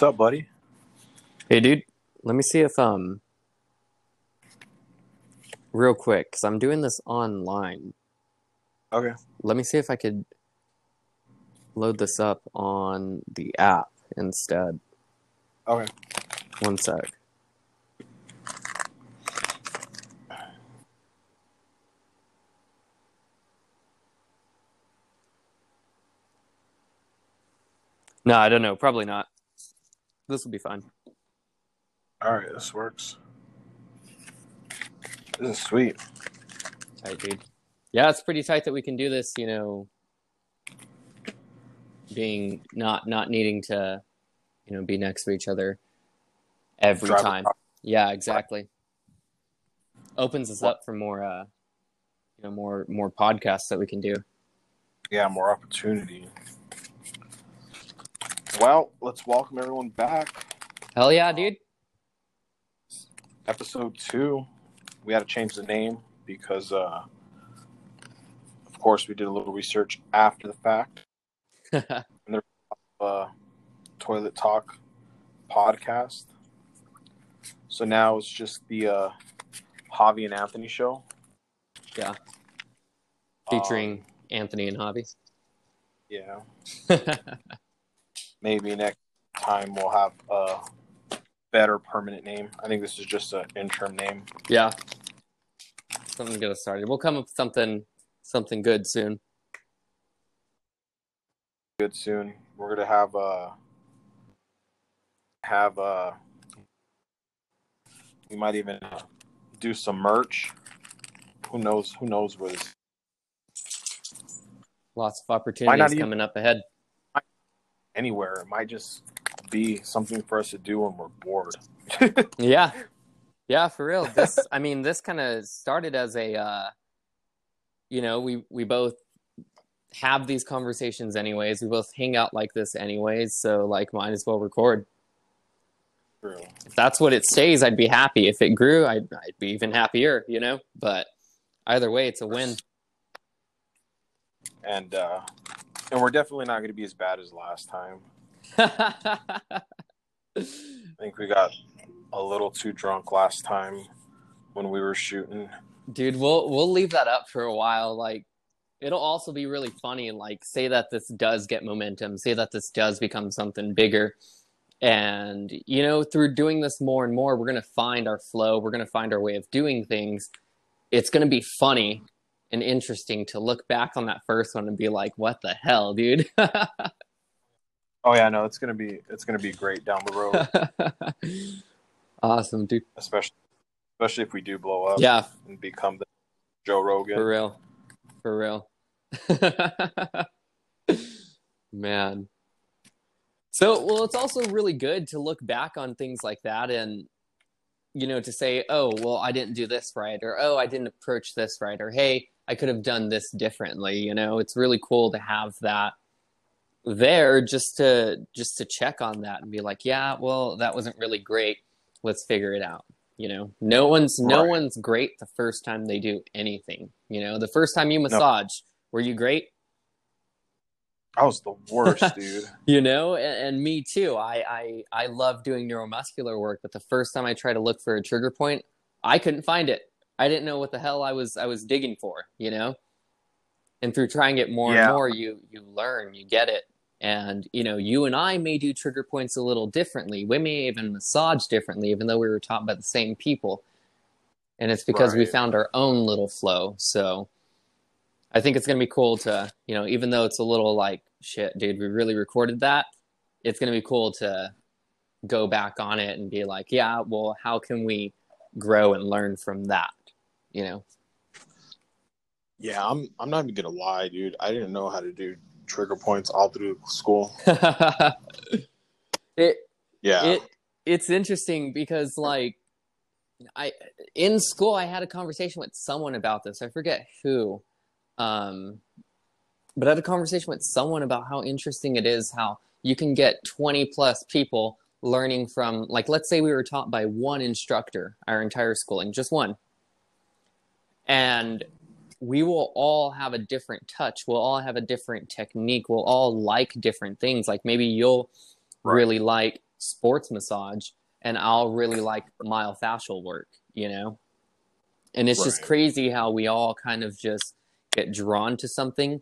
What's up, buddy? Hey, dude. Let me see if um, real quick, because I'm doing this online. Okay. Let me see if I could load this up on the app instead. Okay. One sec. No, I don't know. Probably not. This will be fine. All right, this works. This is sweet. Tight, dude. Yeah, it's pretty tight that we can do this. You know, being not not needing to, you know, be next to each other every Drive time. across- Yeah, exactly. Opens us up for more, uh, you know, more more podcasts that we can do. Yeah, more opportunity. Well, let's welcome everyone back. Hell yeah, dude. Episode two. We had to change the name because, uh, of course, we did a little research after the fact. And there's uh, Toilet Talk podcast. So now it's just the uh, Javi and Anthony show. Yeah. Um, Featuring Anthony and Javi. yeah. maybe next time we'll have a better permanent name. I think this is just an interim name. yeah. Something to get us started. We'll come up with something something good soon. Good soon. We're gonna have uh have uh we might even do some merch. Who knows? Who knows where this Lots of opportunities even- coming up ahead. Anywhere? It might just be something for us to do when we're bored. Yeah. Yeah, for real. This I mean, this kind of started as a uh you know, we we both have these conversations anyways. We both hang out like this anyways, so like might as well record. True. If that's what it stays, I'd be happy. If it grew, I'd I'd be even happier, you know? But either way, it's a win. And uh and we're definitely not gonna be as bad as last time. I think we got a little too drunk last time when we were shooting. Dude, we'll we'll leave that up for a while. Like it'll also be really funny. Like say that this does get momentum, say that this does become something bigger. And you know, through doing this more and more, we're gonna find our flow, we're gonna find our way of doing things. It's gonna be funny and interesting to look back on that first one and be like, what the hell, dude? Oh yeah, no, it's gonna be it's gonna be great down the road, awesome, dude. especially especially if we do blow up Yeah, and become the Joe Rogan. For real. For real. Man. So, well, it's also really good to look back on things like that and, you know, to say, oh, well, I didn't do this right, or oh, I didn't approach this right, or hey, I could have done this differently. You know, it's really cool to have that there just to just to check on that and be like yeah well that wasn't really great. Let's figure it out you know? No one's no Right. one's great the first time they do anything you know? The first time you massage were you great? I was the worst, dude. you know? And, and me too. I, I i love doing neuromuscular work but the first time i tried to look for a trigger point i couldn't find it i didn't know what the hell i was i was digging for you know? And through trying it more Yeah. and more you you learn you get it. And you know you and i may do trigger points a little differently. We may even massage differently even though we were taught by the same people. And it's because we found our own little flow. So i think it's going to be cool to you know even though it's a little like shit dude we really recorded that it's going to be cool to go back on it and be like yeah well how can we grow and learn from that you know Yeah, I'm I'm not even gonna lie, dude. I didn't know how to do trigger points all through school. it Yeah. it it's interesting because like i in school i had a conversation with someone about this i forget who um but i had a conversation with someone about how interesting it is how you can get 20 plus people learning from like let's say we were taught by one instructor our entire schooling just one and we will all have a different touch we'll all have a different technique we'll all like different things like maybe you'll Right. really like sports massage and I'll really like myofascial work, you know? And it's right. just crazy how we all kind of just get drawn to something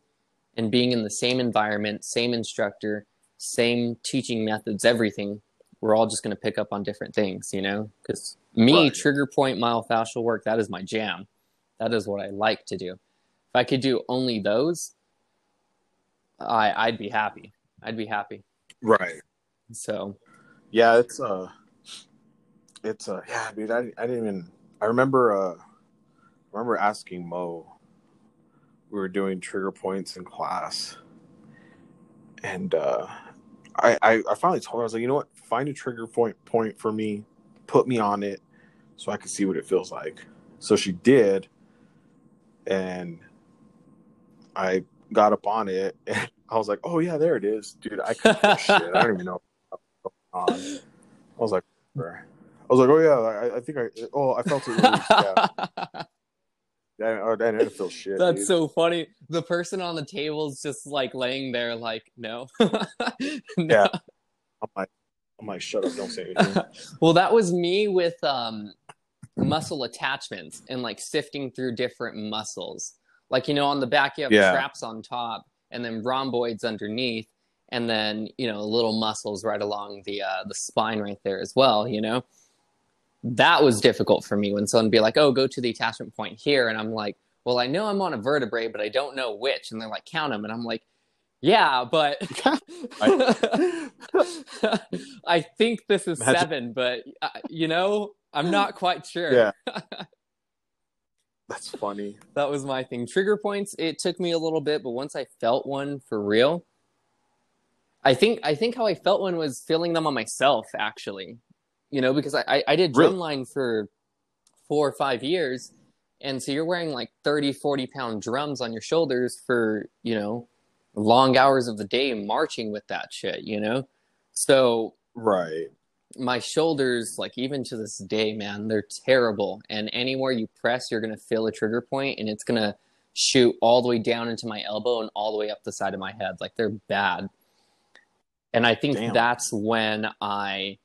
and being in the same environment, same instructor, same teaching methods, everything, we're all just going to pick up on different things, you know? Because me, right. trigger point myofascial work, that is my jam. That is what I like to do. If I could do only those, I I'd be happy. I'd be happy. Right. So. Yeah, it's uh, it's uh, yeah, dude. I I didn't even. I remember uh, I remember asking Mo. We were doing trigger points in class, and uh, I, I I finally told her I was like, you know what, find a trigger point point for me, put me on it, so I can see what it feels like. So she did, and I got up on it, and I was like, oh yeah, there it is, dude. I shit. I don't even know. I was like, I was like, oh yeah, I, I think I. Oh, I felt it. Really, yeah. I, I didn't feel shit. That's dude. so funny. The person on the table is just like laying there, like, no. no. Yeah. I'm like, I'm like, shut up, don't say anything. well, that was me with um, muscle attachments and like sifting through different muscles. Like, you know, on the back, you have yeah. traps on top and then rhomboids underneath, and then, you know, little muscles right along the uh, the spine right there as well, you know? that was difficult for me when someone be like, "Oh, go to the attachment point here," and I'm like, "Well, I know I'm on a vertebrae, but I don't know which." And they're like, "Count them," and I'm like, "Yeah, but I think this is Imagine. seven, but uh, you know, I'm hmm. not quite sure." Yeah. That's funny. that was my thing. Trigger points. It took me a little bit, but once I felt one for real, I think I think how I felt one was feeling them on myself actually you know, because I, I did drumline really? for four or five years. And so you're wearing like 30, 40 pound drums on your shoulders for, you know, long hours of the day marching with that shit, you know? So, right. My shoulders, like even to this day, man, they're terrible. And anywhere you press, you're going to feel a trigger point and it's going to shoot all the way down into my elbow and all the way up the side of my head. Like they're bad. And I think Damn. that's when I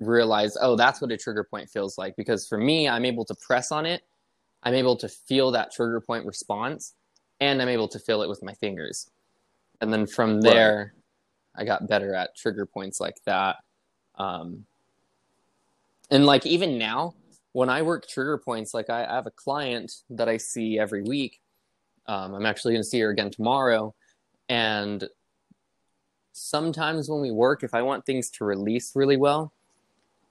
realize, oh, that's what a trigger point feels like. Because for me, I'm able to press on it, I'm able to feel that trigger point response, and I'm able to feel it with my fingers. And then from there, right. I got better at trigger points like that. Um, and like even now, when I work trigger points, like I, I have a client that I see every week. Um, I'm actually going to see her again tomorrow. And sometimes when we work, if I want things to release really well,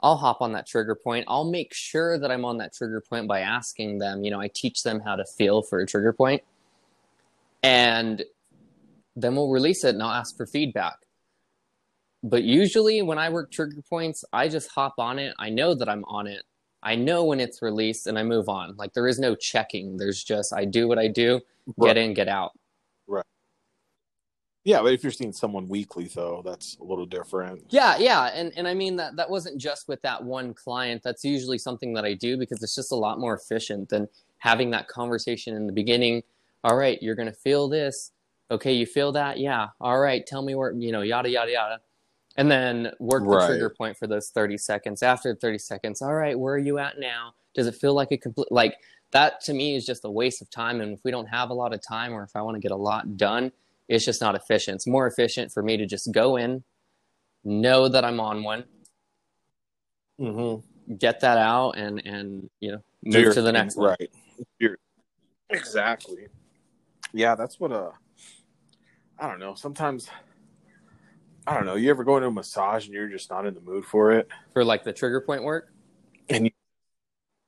I'll hop on that trigger point. I'll make sure that I'm on that trigger point by asking them, you know, I teach them how to feel for a trigger. And then we'll release it and I'll ask for feedback. But usually when I work trigger points, I just hop on it. I know that I'm on it. I know when it's released and I move on. Like there is no checking. There's just I do what I do, get in, get out. Right. Yeah, but if you're seeing someone weekly, though, that's a little different. Yeah, yeah, and and I mean that that wasn't just with that one client. That's usually something that I do because it's just a lot more efficient than having that conversation in the beginning. All right, you're gonna feel this. Okay, you feel that? Yeah. All right, tell me where you know, yada yada yada, and then work the right. trigger point for those thirty seconds. After thirty seconds, all right, where are you at now? Does it feel like a complete like that? To me, is just a waste of time. And if we don't have a lot of time, or if I want to get a lot done it's just not efficient. It's more efficient for me to just go in, know that I'm on one, mm-hmm. get that out, and and you know move You're, to the next right. one. Right. Exactly. Yeah, that's what uh I don't know. Sometimes I don't know. You ever go into a massage and you're just not in the mood for it? For like the trigger point work? And you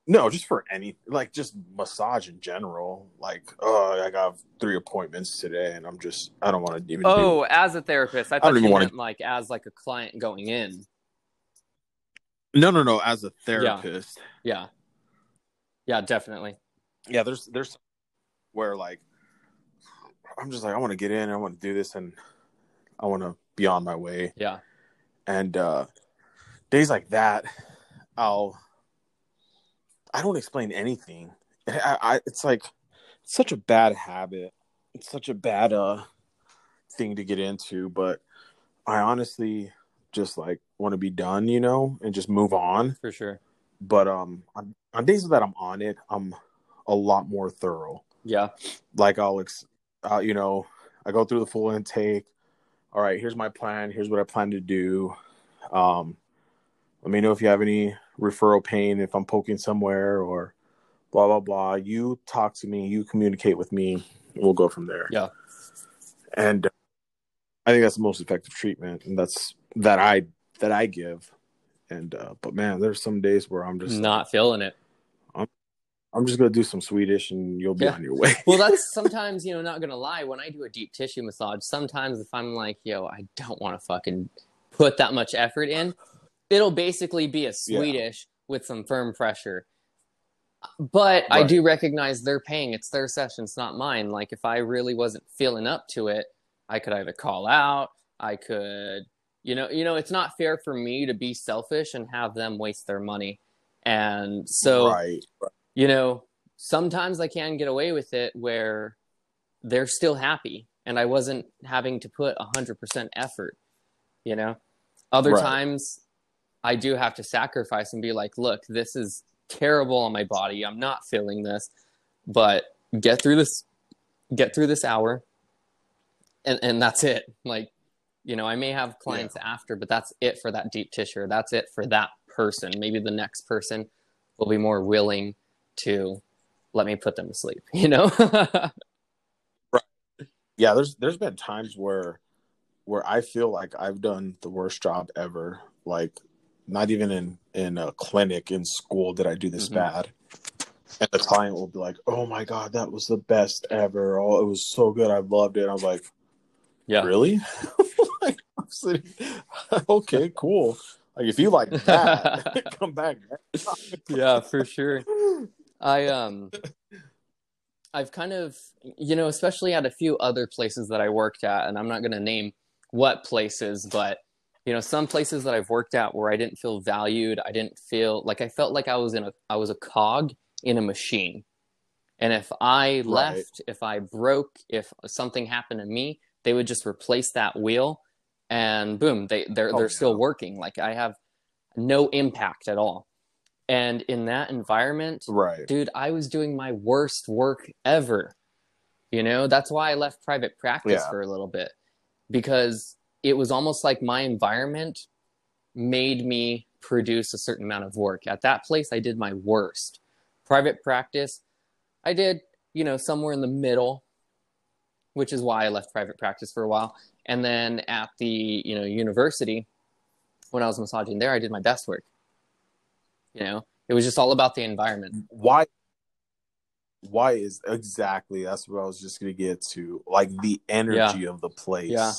no, just for any like just massage in general. Like, oh, I got three appointments today, and I'm just I don't want to even. Oh, do, as a therapist, I I don't even want to like as like a client going in. No, no, no. As a therapist. Yeah. Yeah, yeah definitely. Yeah, there's there's where like I'm just like I want to get in, I want to do this, and I want to be on my way. Yeah. And uh days like that, I'll I don't explain anything. I, I, it's like it's such a bad habit. It's such a bad uh thing to get into, but I honestly just like want to be done, you know, and just move on. For sure. But um, on, on days that I'm on it, I'm a lot more thorough. Yeah. Like I'll, ex- uh, you know, I go through the full intake. All right, here's my plan. Here's what I plan to do. Um, let me know if you have any referral pain, if I'm poking somewhere or blah blah blah. You talk to me. You communicate with me. We'll go from there. Yeah. And uh, I think that's the most effective treatment, and that's that I that I give. And uh, but man, there's some days where I'm just Not feeling it. I'm just gonna do some Swedish, and you'll be Yeah. on your way. Well, that's sometimes, you know, not gonna lie, when I do a deep tissue massage, sometimes if I'm like, yo, I don't want to fucking put that much effort in, it'll basically be a Yeah. Swedish with some firm pressure. But I do recognize they're paying. It's their session, it's not mine. Like if I really wasn't feeling up to it, I could either call out, I could, you know, you know, it's not fair for me to be selfish and have them waste their money. And so right, you know, sometimes I can get away with it where they're still happy and I wasn't having to put 100% effort, you know? Other Right. times I do have to sacrifice and be like, look, this is terrible on my body. I'm not feeling this, but get through this, get through this hour. And, and that's it. Like, you know, I may have clients after, but that's it for that deep tissue. That's it for that person. Maybe the next person will be more willing to let me put them to sleep, you know? right. yeah. There's there's been times where where I feel like I've done the worst job ever. Like not even in in a clinic in school did I do this Mhm. bad. And the client will be like, "Oh my god, that was the best ever! Oh, it was so good. I loved it." I was like, yeah. "Really?" like, sitting, okay, cool. Like if you like that, come back. yeah, for sure. I um I've kind of you know, especially at a few other places that I worked at, and I'm not gonna name what places, but you know, some places that I've worked at where I didn't feel valued, I didn't feel like I felt like I was in a I was a cog in a machine. And if I Right. left, if I broke, if something happened to me, they would just replace that wheel and boom, they they're Oh, they're still working. Like I have no impact at all. And in that environment, Right. dude, I was doing my worst work ever. You know, that's why I left private practice Yeah. for a little bit because it was almost like my environment made me produce a certain amount of work. At that place, I did my worst. Private practice, I did, you know, somewhere in the middle, which is why I left private practice for a while. And then at the, you know, university, when I was massaging there, I did my best work. You know, it was just all about the environment. why why is exactly that's what I was just gonna get to. Like the energy of the place. Yeah.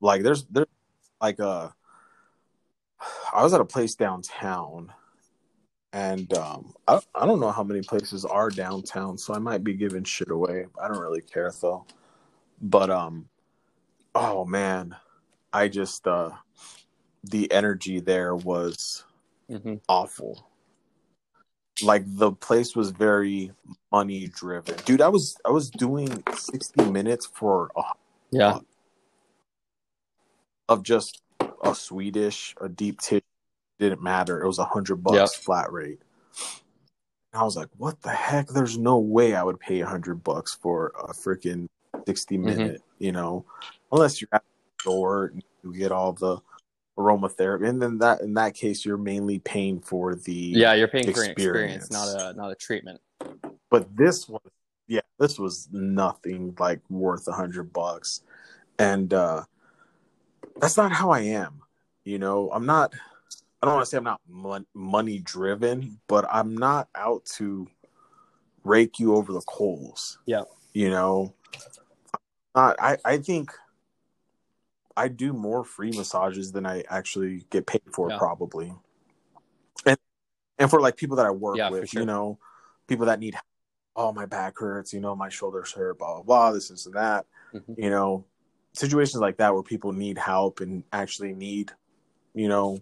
Like there's there's like a I was at a place downtown and um I, I don't know how many places are downtown, so I might be giving shit away. I don't really care though. But um oh man, I just uh the energy there was hmm awful. Like the place was very money driven. Dude, I was I was doing 60 minutes for a, Yeah. of just a Swedish, a deep tissue. Didn't matter. It was a hundred bucks Yep. flat rate. And I was like, what the heck? There's no way I would pay a hundred bucks for a freaking 60 Mm-hmm. minute, you know, unless you're at the store and you get all the aromatherapy. And then that in that case, you're mainly paying for the Yeah, you're paying for an experience, experience. not a not a treatment. but this one yeah this was nothing like worth a hundred bucks and uh that's not how i am you know i'm not i don't want to say i'm not mon- money driven but i'm not out to rake you over the coals Yeah. you know not i i think i do more free massages than i actually get paid for Yeah. probably and and for like people that i work Yeah, with sure. you know people that need oh my back hurts you know my shoulders hurt blah blah blah this this and that Mhm. you know situations like that where people need help and actually need you know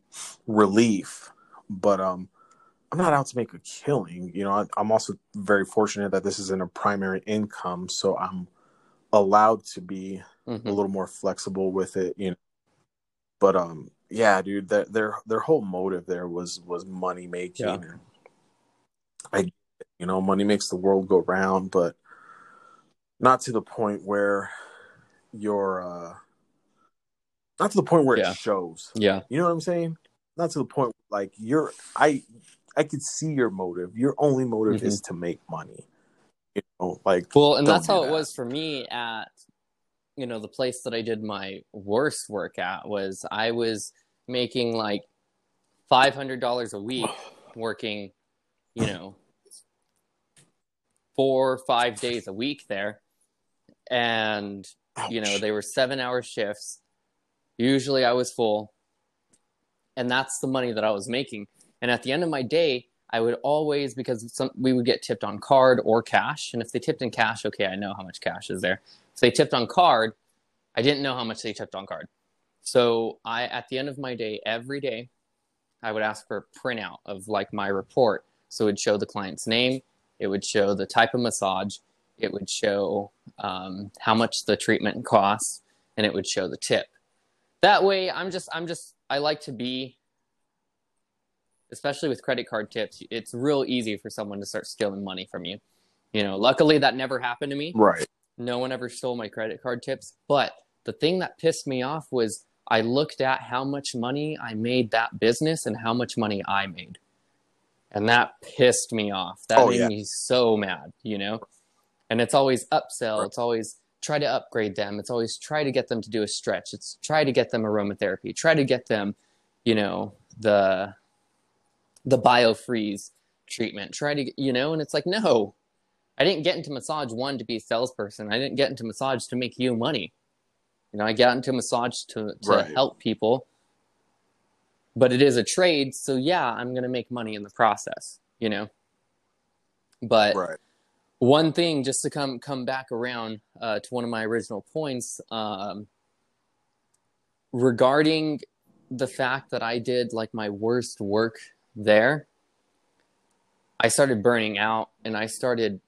relief but um i'm not out to make a killing you know I, i'm also very fortunate that this isn't a primary income so i'm allowed to be Mhm. a little more flexible with it you know but um yeah, dude, that their their whole motive there was was money making. Yeah. I, you know, money makes the world go round, but not to the point where you're, uh not to the point where Yeah. it shows. Yeah. You know what I'm saying? Not to the point like you're I I could see your motive. Your only motive Mhm. is to make money. You know, like Well, and that's how it was for me at you know the place that I did my worst work at was I was making like five hundred dollars a week working, you know, four five days a week there, and you know they were seven hour shifts. Usually I was full, and that's the money that I was making. And at the end of my day, I would always because some we would get tipped on card or cash, and if they tipped in cash, okay, I know how much cash is there. If they tipped on card, I didn't know how much they tipped on card. So I at the end of my day every day, I would ask for a printout of like my report. So it would show the client's name, it would show the type of massage, it would show um, how much the treatment costs, and it would show the tip. That way, I'm just I'm just I like to be especially with credit card tips, it's real easy for someone to start stealing money from you. You know, luckily that never happened to me. right. No one ever stole my credit card tips. But the thing that pissed me off was I looked at how much money I made that business and how much money I made. And that pissed me off. That Oh, made yeah. me so mad, you know? And it's always upsell. Right. It's always try to upgrade them. It's always try to get them to do a stretch. It's try to get them aromatherapy. Try to get them, you know, the the biofreeze treatment. Try to, you know, and it's like, no, I didn't get into massage one to be a salesperson. I didn't get into massage to make you money. You know, I got into massage to, to Right. help people. But it is a trade, so yeah, I'm gonna make money in the process, you know. But Right. one thing, just to come come back around uh, to one of my original points, um, regarding the fact that I did like my worst work there, I started burning out and I started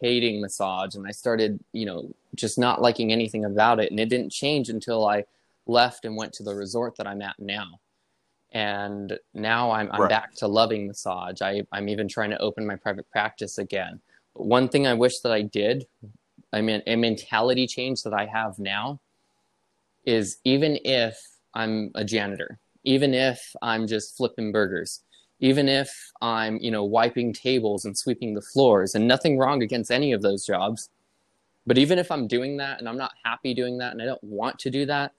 hating massage and I started, you know, just not liking anything about it. And it didn't change until I left and went to the resort that I'm at now. And now I'm, I'm Right. back to loving massage. I, I'm even trying to open my private practice again. But one thing I wish that I did, I mean, a mentality change that I have now is even if I'm a janitor, even if I'm just flipping burgers, even if I'm, you know, wiping tables and sweeping the floors, and nothing wrong against any of those jobs. But even if I'm doing that and I'm not happy doing that and I don't want to do that,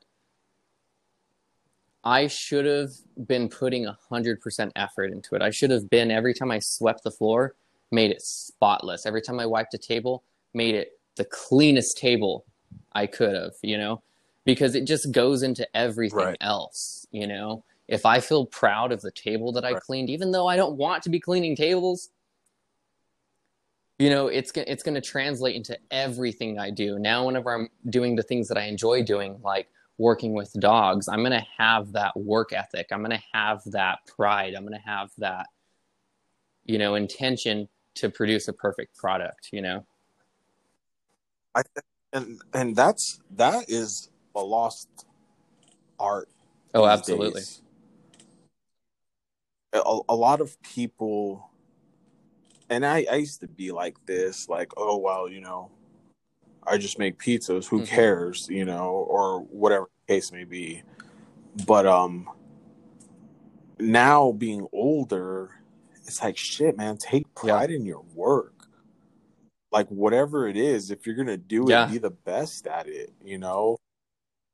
I should have been putting 100% effort into it. I should have been, every time I swept the floor, made it spotless. Every time I wiped a table, made it the cleanest table I could have, you know, because it just goes into everything Right. else, you know. If I feel proud of the table that I cleaned, even though I don't want to be cleaning tables, you know, it's it's going to translate into everything I do. Now, whenever I'm doing the things that I enjoy doing, like working with dogs, I'm going to have that work ethic. I'm going to have that pride. I'm going to have that, you know, intention to produce a perfect product. You know. I and and that's that is a lost art. Oh, absolutely. days. A, a lot of people, and I, I used to be like this, like, oh well, you know, I just make pizzas. Who Mhm. cares, you know, or whatever the case may be. But um, now being older, it's like shit, man. Take Yeah. pride in your work. Like whatever it is, if you're gonna do it, Yeah. be the best at it. You know.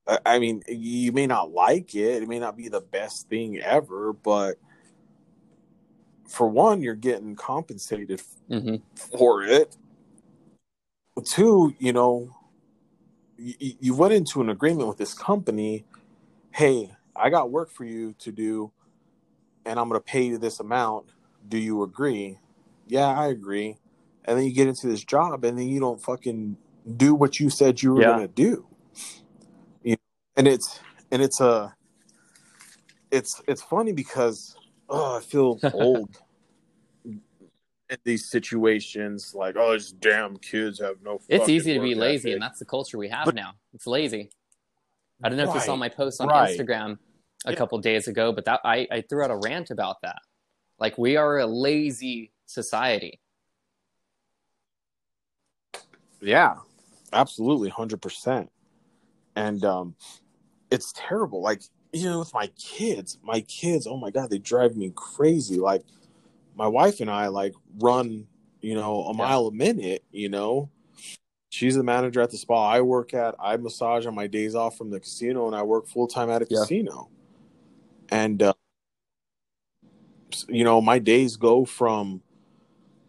I- I mean, you may not like it. It may not be the best thing ever, but for one, you're getting compensated hmm for it. Two, you know, you, you went into an agreement with this company. Hey, I got work for you to do, and I'm going to pay you this amount. Do you agree? Yeah, I agree. And then you get into this job, and then you don't fucking do what you said you were Yeah. going to do. You and it's and it's a it's it's funny because oh, I feel old in these situations. Like, oh, these damn kids have no. It's easy to be lazy, ethic. and that's the culture we have But- now. It's lazy. I don't know if you saw my post on right. Instagram a couple days ago, but that I, I threw out a rant about that. Like we are a lazy society. Yeah, absolutely, hundred percent. And um, it's terrible. Like even with my kids, my kids, oh my god, they drive me crazy. Like my wife and I like run, you know, a Yeah. mile a minute. You know, she's the manager at the spa I work at. I massage on my days off from the casino, and I work full time at a Yeah. casino. And uh, you know, my days go from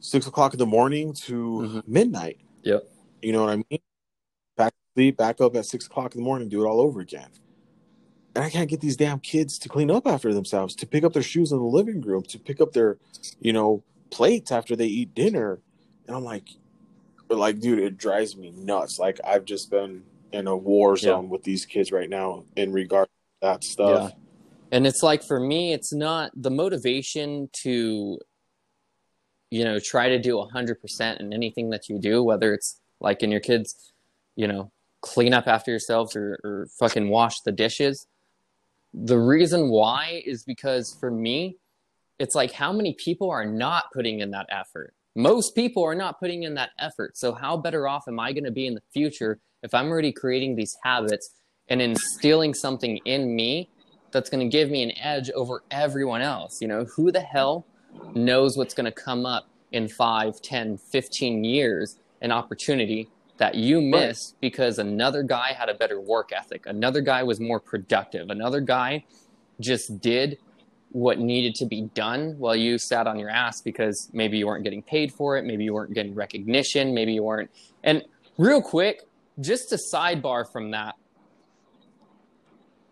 six o'clock in the morning to Mhm. midnight. Yep. You know what I mean? Back to sleep, back up at six o'clock in the morning, do it all over again. And I can't get these damn kids to clean up after themselves, to pick up their shoes in the living room, to pick up their, you know, plates after they eat dinner. And I'm like, like, dude, it drives me nuts. Like I've just been in a war Yeah. zone with these kids right now in regard to that stuff. And it's like for me, it's not the motivation to, you know, try to do 100% in anything that you do, whether it's like in your kids, you know, clean up after yourselves or, or fucking wash the dishes. The reason why is because for me, it's like how many people are not putting in that effort? Most people are not putting in that effort. So, how better off am I going to be in the future if I'm already creating these habits and instilling something in me that's going to give me an edge over everyone else. You know, who the hell knows what's going to come up in 5, 10, 15 years, an opportunity that you miss because another guy had a better work ethic, another guy was more productive, another guy just did what needed to be done while you sat on your ass because maybe you weren't getting paid for it, maybe you weren't getting recognition, maybe you weren't. And real quick, just a sidebar from that,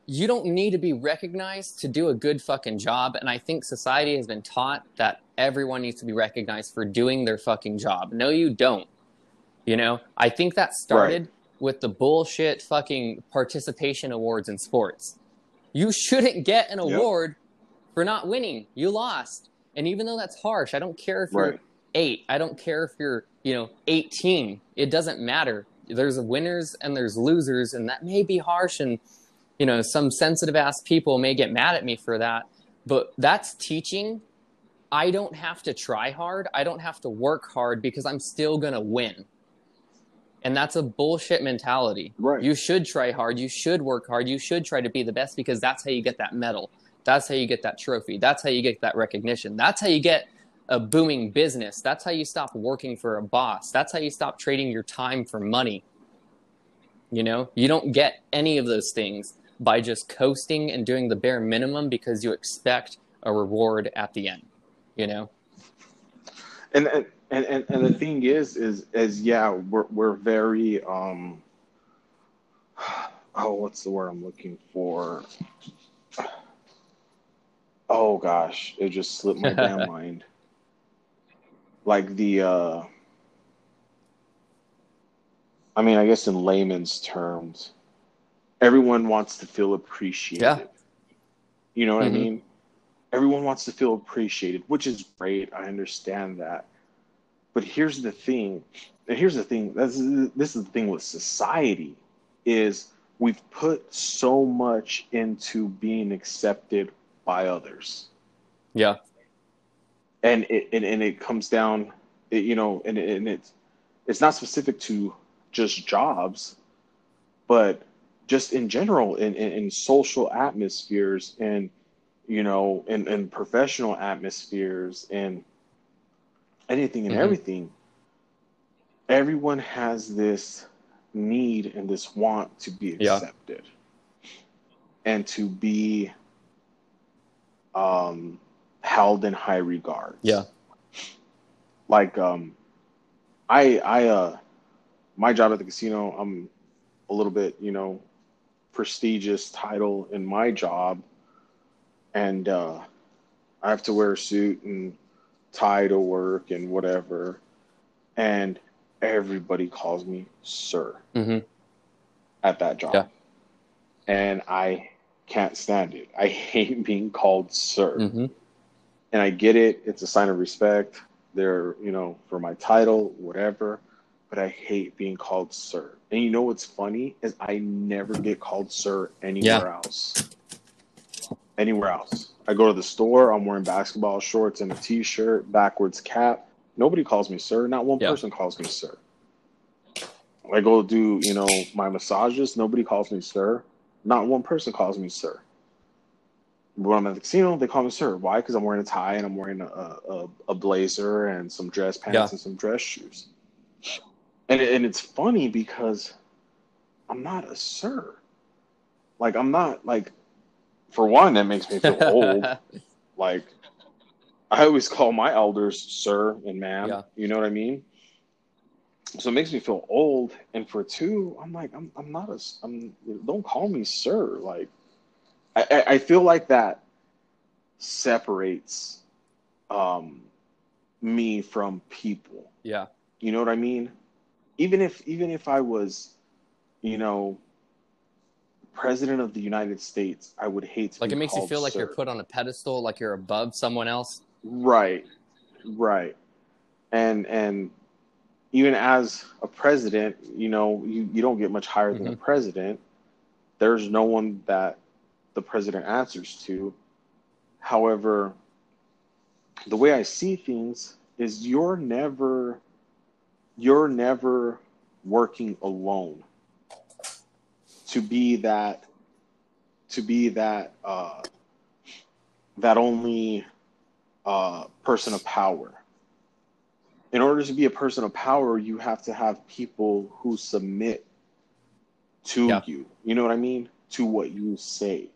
you don't need to be recognized to do a good fucking job. And I think society has been taught that everyone needs to be recognized for doing their fucking job. No, you don't. You know, I think that started with the bullshit fucking participation awards in sports. You shouldn't get an Yep. award for not winning. You lost. And even though that's harsh, I don't care if you're Right. eight. I don't care if you're, you know, 18. It doesn't matter. There's winners and there's losers, and that may be harsh, and you know, some sensitive ass people may get mad at me for that. But that's teaching. I don't have to try hard. I don't have to work hard because I'm still gonna win. And that's a bullshit mentality. Right. You should try hard. You should work hard. You should try to be the best because that's how you get that medal. That's how you get that trophy. That's how you get that recognition. That's how you get a booming business. That's how you stop working for a boss. That's how you stop trading your time for money. You know, you don't get any of those things by just coasting and doing the bare minimum because you expect a reward at the end. You know? and and and and, and the thing is is is yeah we're we're very um oh what's the word i'm looking for? Oh gosh it just slipped my damn mind. Like the uh i mean i guess in layman's terms everyone wants to feel appreciated. Yeah. you know what Mhm. i mean? Everyone wants to feel appreciated which is great. I understand that but here's the thing, and here's the thing. This is, this is the thing with society is we've put so much into being accepted by others, Yeah. and it and, and it comes down, it, you know, and and it's it's not specific to just jobs, but just in general in, in, in social atmospheres and you know in, in professional atmospheres and anything and Mhm. everything everyone has this need and this want to be Yeah. accepted and to be um held in high regard. Yeah. like um i i uh my job at the casino i'm a little bit you know prestigious title in my job and uh i have to wear a suit and to work and whatever and everybody calls me sir hmm at that job Yeah. and i can't stand it i hate being called sir hmm and I get it. It's a sign of respect. They're, you know, for my title, whatever. But I hate being called sir. And you know what's funny is I never get called sir anywhere else. Anywhere else. I go to the store, I'm wearing basketball shorts and a t-shirt, backwards cap. Nobody calls me sir. Not one Yeah. person calls me sir. I go do, you know, my massages. Nobody calls me sir. Not one person calls me sir. When I'm at the casino, they call me sir. Why? Because I'm wearing a tie and I'm wearing a, a, a blazer and some dress pants Yeah. and some dress shoes. And, and it's funny because I'm not a sir. Like, I'm not, like, for one, that makes me feel old. Like, I always call my elders sir and ma'am. Yeah. You know what I mean? So it makes me feel old. And for two, I'm like, I'm, I'm not a, I'm, don't call me sir. Like, I, I feel like that separates um, me from people. yeah. You know what I mean? Even if even if I was, you know, president of the United States, I would hate to Like it makes you feel like you're put on a pedestal, like you're above someone else. Right, right, and and even as a president, you know, you, you don't get much higher than a Mm-hmm. president. There's no one that the president answers to. However, the way I see things is you're never you're never working alone to be that to be that uh that only uh person of power. In order to be a person of power you have to have people who submit to Yeah. you. You know what i mean? To what you say.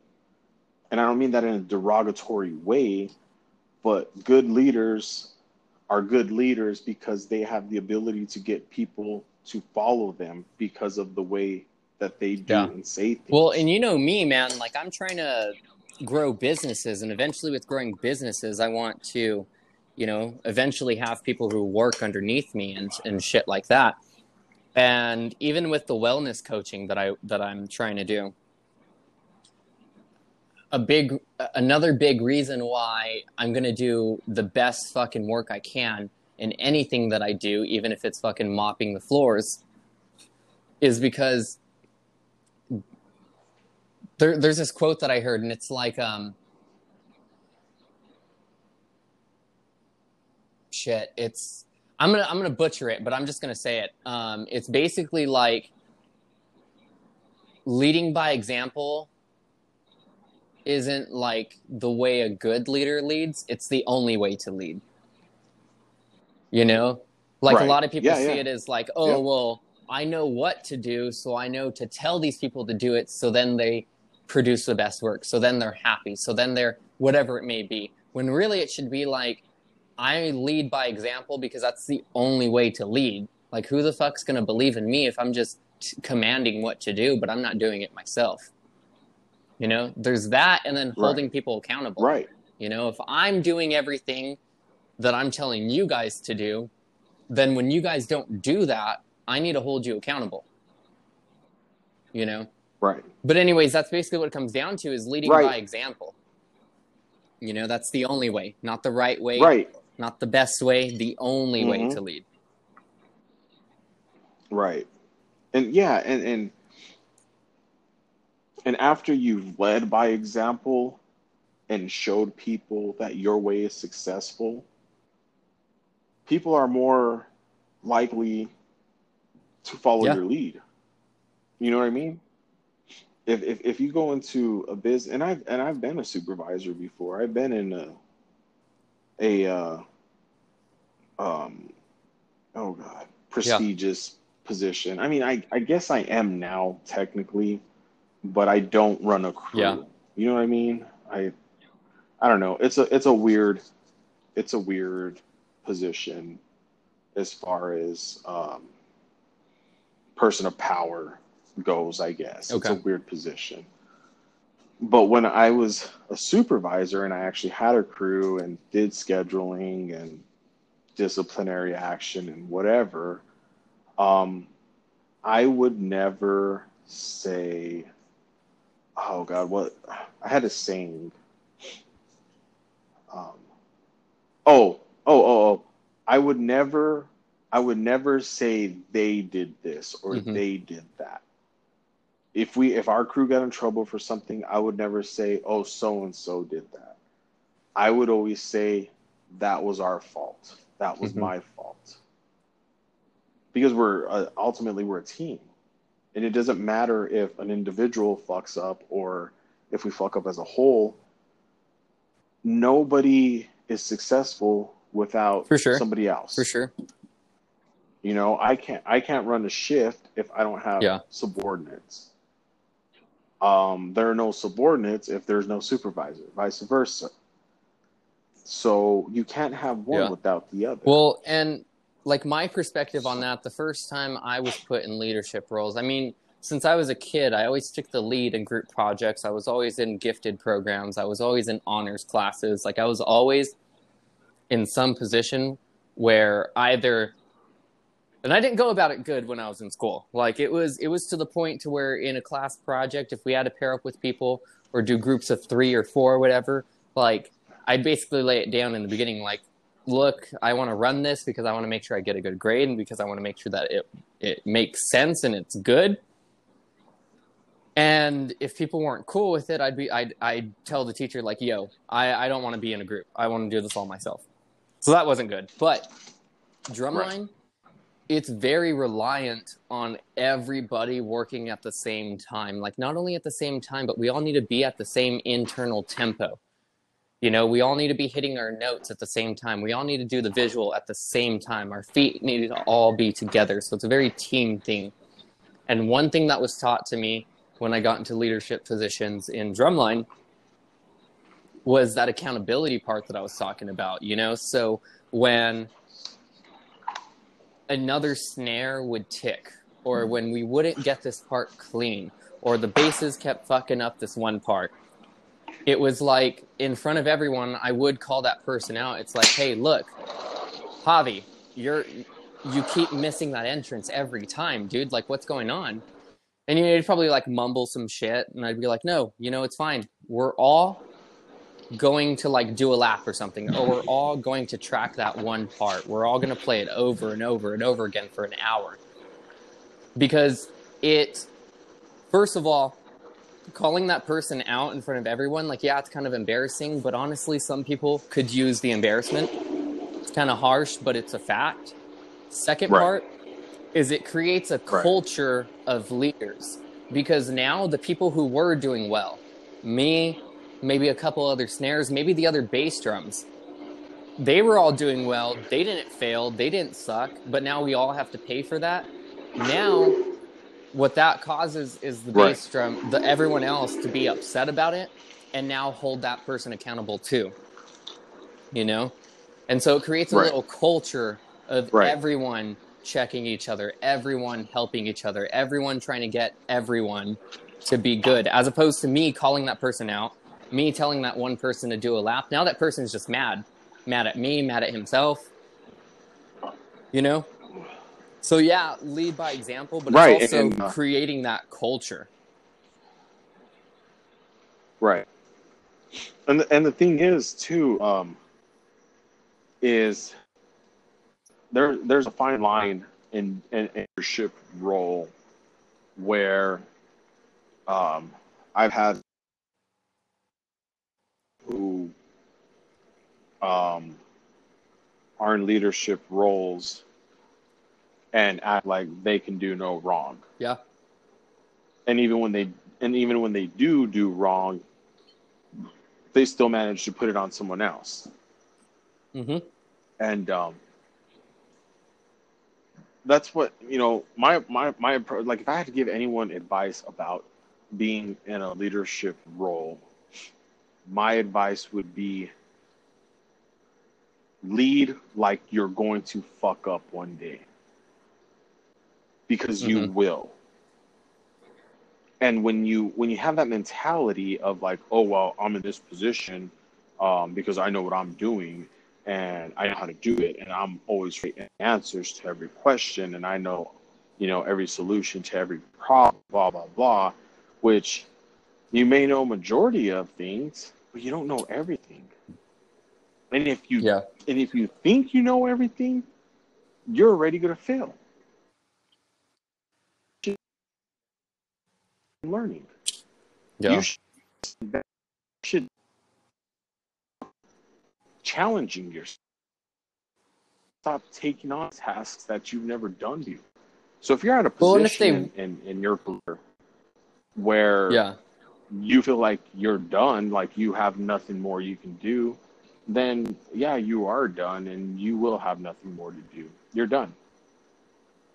And i don't mean that in a derogatory way but good leaders are good leaders because they have the ability to get people to follow them because of the way that they do Yeah. and say things. Well, and you know me, man, like I'm trying to grow businesses and eventually with growing businesses, I want to, you know, eventually have people who work underneath me and and shit like that. And even with the wellness coaching that I that I'm trying to do, a big another big reason why I'm going to do the best fucking work I can in anything that I do, even if it's fucking mopping the floors, is because there, there's this quote that I heard, and it's like, um, shit, it's I'm gonna I'm gonna butcher it, but I'm just gonna say it. Um, it's basically like leading by example isn't like the way a good leader leads. It's the only way to lead. You know, like a lot of people Yeah, see yeah. it as like, oh Yeah. well, I know what to do, so I know to tell these people to do it, so then they produce the best work. So then they're happy. So then they're whatever it may be. When really it should be like, I lead by example because that's the only way to lead. Like, who the fuck's gonna believe in me if I'm just t- commanding what to do, but I'm not doing it myself? You know, there's that, and then Right. holding people accountable. right. You know, if I'm doing everything that I'm telling you guys to do, then when you guys don't do that, I need to hold you accountable. You know? Right. But anyways, that's basically what it comes down to is leading Right. by example. You know, that's the only way, not the right way, Right. not the best way, the only way Mhm. to lead. Right. And yeah, and and and after you've led by example and showed people that your way is successful, people are more likely to follow Yeah. your lead. You know what I mean? If, if if you go into a business, and I've and I've been a supervisor before. I've been in a a uh, um oh god prestigious position. I mean, I I guess I am now technically, but I don't run a crew. Yeah. You know what I mean? I I don't know. It's a it's a weird it's a weird position as far as um, person of power goes. I guess it's a weird position. But when I was a supervisor and I actually had a crew and did scheduling and disciplinary action and whatever, um, I would never say, "Oh God, what?" I had a saying. Um, oh, oh, oh, oh! I would never, I would never say they did this or Mhm. they did that. If we if our crew got in trouble for something, I would never say, "Oh, so and so did that." I would always say that was our fault. That was Mhm. my fault. Because we're uh, ultimately we're a team. And it doesn't matter if an individual fucks up or if we fuck up as a whole. Nobody is successful without For sure. somebody else. For sure. You know, I can't I can't run a shift if I don't have Yeah. subordinates. Um, there are no subordinates if there's no supervisor, vice versa. So you can't have one Yeah. without the other. Well, and like my perspective on that, the first time I was put in leadership roles, I mean, since I was a kid, I always took the lead in group projects. I was always in gifted programs. I was always in honors classes. Like I was always in some position where either and I didn't go about it good when I was in school. Like it was it was to the point to where in a class project if we had to pair up with people or do groups of 3 or 4 or whatever, like I'd basically lay it down in the beginning like look, I want to run this because I want to make sure I get a good grade and because I want to make sure that it it makes sense and it's good. And if people weren't cool with it, I'd be I'd I'd tell the teacher like, "Yo, I I don't want to be in a group. I want to do this all myself." So that wasn't good. But drumline it's very reliant on everybody working at the same time. Like not only at the same time, but we all need to be at the same internal tempo. You know, we all need to be hitting our notes at the same time. We all need to do the visual at the same time. Our feet need to all be together. So it's a very team thing. And one thing that was taught to me when I got into leadership positions in drumline was that accountability part that I was talking about, you know? So when another snare would tick, or hmm. when we wouldn't get this part clean, or the basses kept fucking up this one part, it was like in front of everyone, I would call that person out. It's like, hey, look, Javi, you're you keep missing that entrance every time, dude. Like, what's going on? And you know, he'd probably like mumble some shit, and I'd be like, no, you know, it's fine. We're all going to like do a lap or something, or we're all going to track that one part. We're all going to play it over and over and over again for an hour. Because it, first of all, calling that person out in front of everyone, like, yeah, it's kind of embarrassing, but honestly, some people could use the embarrassment. It's kind of harsh, but it's a fact. Second Right. part is it creates a Right. culture of leaders because now the people who were doing well, me, maybe a couple other snares, maybe the other bass drums, they were all doing well. They didn't fail. They didn't suck. But now we all have to pay for that. Now, what that causes is the Right. bass drum, the everyone else to be upset about it, and now hold that person accountable too. You know, and so it creates a Right. little culture of Right. everyone checking each other, everyone helping each other, everyone trying to get everyone to be good, as opposed to me calling that person out, me telling that one person to do a lap. Now that person's just mad, mad at me, mad at himself. You know. So yeah, lead by example, but Right, it's also and, uh, creating that culture. Right. And the, and the thing is too um is there there's a fine line in in in leadership role where um I've had who um are in leadership roles and act like they can do no wrong. Yeah. and even when they and even when they do do wrong they still manage to put it on someone else. Hmm and um that's what you know my my my like if i had to give anyone advice about being in a leadership role my advice would be lead like you're going to fuck up one day because you Mhm. will and when you when you have that mentality of like oh well i'm in this position um, because i know what i'm doing and i know how to do it and i'm always getting answers to every question and i know you know every solution to every problem blah blah blah which you may know majority of things but you don't know everything and if you Yeah. and if you think you know everything you're already going to fail learning. Yeah. You should, should challenging yourself. Stop taking on tasks that you've never done before. So if you're at a Well, and if position in, in, in your career where yeah. You feel like you're done, like you have nothing more you can do, then yeah, you are done and you will have nothing more to do. You're done.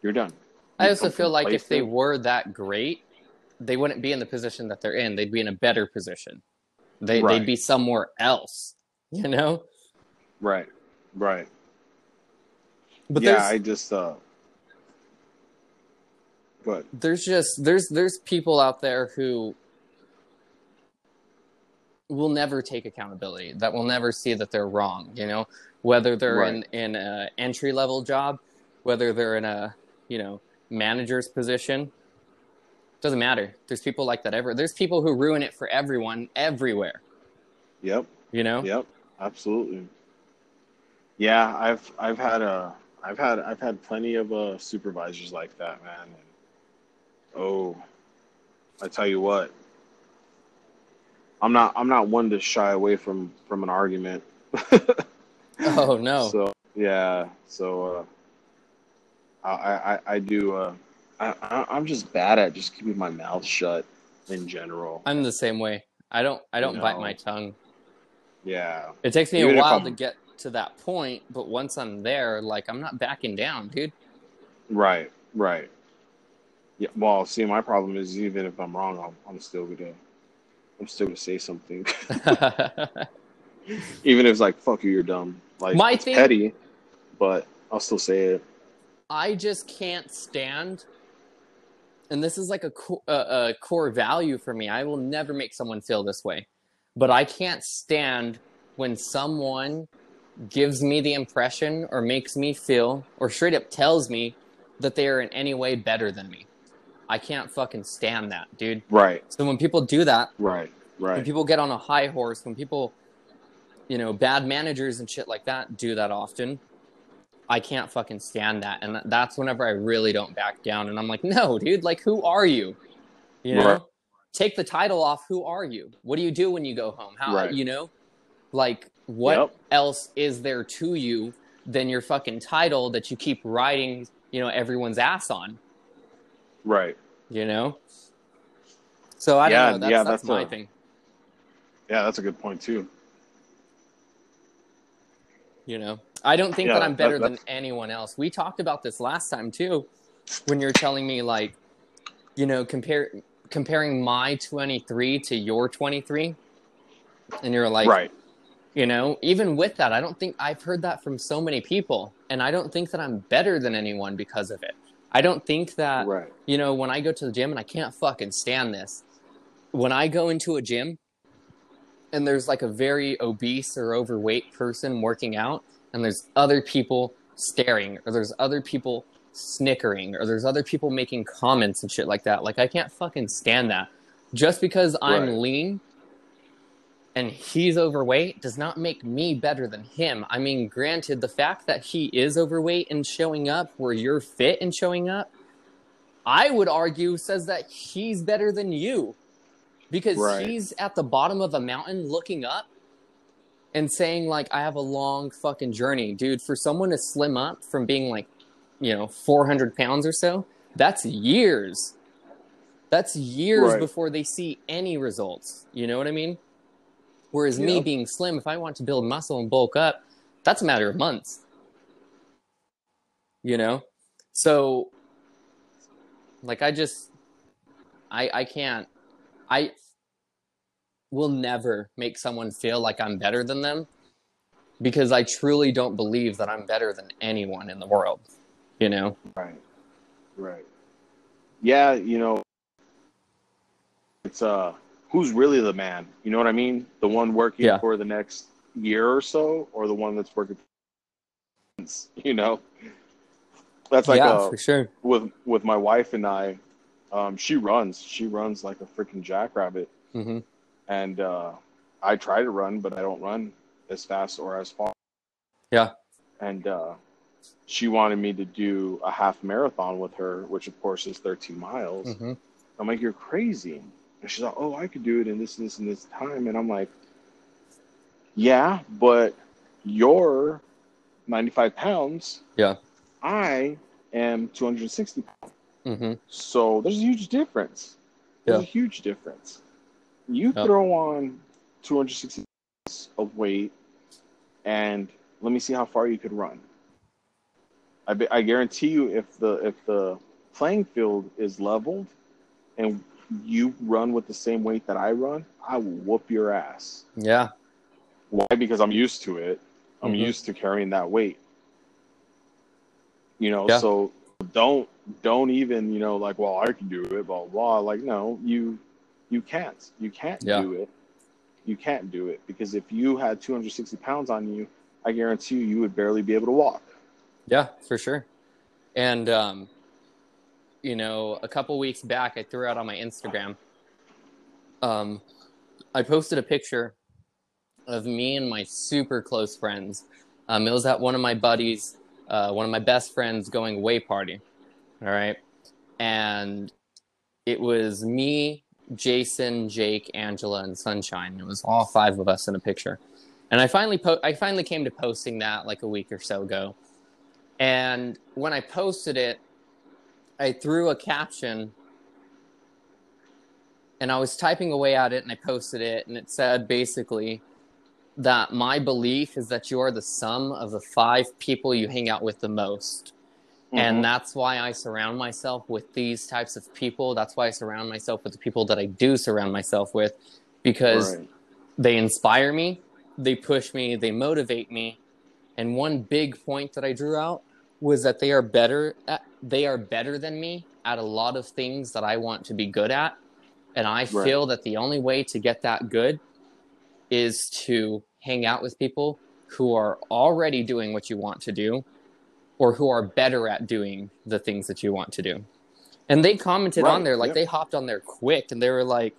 You're done. I also feel like if they were that great, they wouldn't be in the position that they're in. They'd be in a better position. They Right. they'd be somewhere else. You know? Right. Right. But yeah, I just uh but there's just there's there's people out there who will never take accountability that will never see that they're wrong you know whether they're Right. in in a entry level job whether they're in a you know manager's position doesn't matter there's people like that ever there's people who ruin it for everyone everywhere yep. you know Yep, absolutely. Yeah, I've I've had a I've had I've had plenty of uh, supervisors like that, man. And, oh, I tell you what, I'm not I'm not one to shy away from from an argument. oh no So yeah, so uh, I, I I do. Uh, I I'm just bad at just keeping my mouth shut in general. i'm the same way i don't i don't bite my tongue Yeah, it takes me Even a while to get to that point but once i'm there like i'm not backing down dude Right, right. Yeah. Well, see, my problem is even if I'm wrong, I'm, I'm still gonna, I'm still gonna say something, even if it's like "fuck you, you're dumb." Like My thing- petty, but I'll still say it. I just can't stand, and this is like a, co- a, a core value for me. I will never make someone feel this way, but I can't stand when someone gives me the impression or makes me feel or straight up tells me that they are in any way better than me. I can't fucking stand that, dude. Right, So when people do that, right, right. when people get on a high horse, when people, you know, bad managers and shit like that do that often, I can't fucking stand that. And that's whenever I really don't back down. And I'm like, no, dude, like, who are you? You know, Right. take the title off. Who are you? What do you do when you go home? How, Right. you know, like, what Yep. else is there to you than your fucking title that you keep riding, you know, everyone's ass on? Right. You know? So I Yeah, don't know. That's, yeah, that's, that's my a- thing. Yeah, that's a good point too. You know, I don't think Yeah, that I'm better that- than anyone else. We talked about this last time too, when you're telling me like, you know, compare comparing my 23 to your 23, and you're like, right. you know, even with that, I don't think I've heard that from so many people, and I don't think that I'm better than anyone because of it. I don't think that Right. you know, when I go to the gym and I can't fucking stand this, when I go into a gym and there's like a very obese or overweight person working out, and there's other people staring, or there's other people snickering, or there's other people making comments and shit like that, like I can't fucking stand that. Just because I'm Right. lean and he's overweight does not make me better than him. I mean, granted, the fact that he is overweight and showing up where you're fit and showing up, I would argue says that he's better than you because Right. he's at the bottom of a mountain looking up and saying like I have a long fucking journey, dude. For someone to slim up from being like, you know, 400 pounds or so, that's years. That's years Right. before they see any results. You know what I mean? Whereas me being slim, if I want to build muscle and bulk up, that's a matter of months. You know? So like I just I I can't I will never make someone feel like I'm better than them because I truly don't believe that I'm better than anyone in the world. You know? Right. Right. Yeah, you know, it's uh who's really the man? You know what I mean? The one working Yeah. for the next year or so or the one that's working For, you know? That's like yeah, uh, for sure. with with my wife and I um she runs. She runs like a freaking jackrabbit hmm and uh I try to run but I don't run as fast or as far. Yeah. And uh she wanted me to do a half marathon with her, which of course is 13 miles. hmm I'm like, you're crazy. And she's like, oh, I could do it in this, this, and this time. And I'm like, yeah, but you're 95 pounds. Yeah. I am 260 pounds. Mm-hmm. So there's a huge difference. There's Yeah. a huge difference. You Yeah. throw on 260 pounds of weight, and let me see how far you could run. I, be, I guarantee you, if the if the playing field is leveled, and you run with the same weight that I run, I will whoop your ass. Yeah. Why? Because I'm used to it. I'm Mhm. used to carrying that weight. You know, Yeah. so don't don't even you know like well I can do it blah blah. Like no, you you can't. You can't Yeah. do it. You can't do it because if you had 260 pounds on you, I guarantee you you would barely be able to walk. Yeah, for sure. And um, you know, a couple weeks back, I threw out on my Instagram. Um, I posted a picture of me and my super close friends. Um, it was at one of my buddies, uh, one of my best friends, going away party. All right, and it was me, Jason, Jake, Angela, and Sunshine. It was all five of us in a picture. And I finally po- I finally came to posting that like a week or so ago. And when I posted it, I threw a caption and I was typing away at it and I posted it and it said basically that my belief is that you are the sum of the five people you hang out with the most. Mhm. And that's why I surround myself with these types of people. That's why I surround myself with the people that I do surround myself with because Right. they inspire me, they push me, they motivate me. And one big point that I drew out was that they are better at, they are better than me at a lot of things that I want to be good at. And I Right. feel that the only way to get that good is to hang out with people who are already doing what you want to do or who are better at doing the things that you want to do. And they commented on there, like yep. they hopped on there quick and they were like,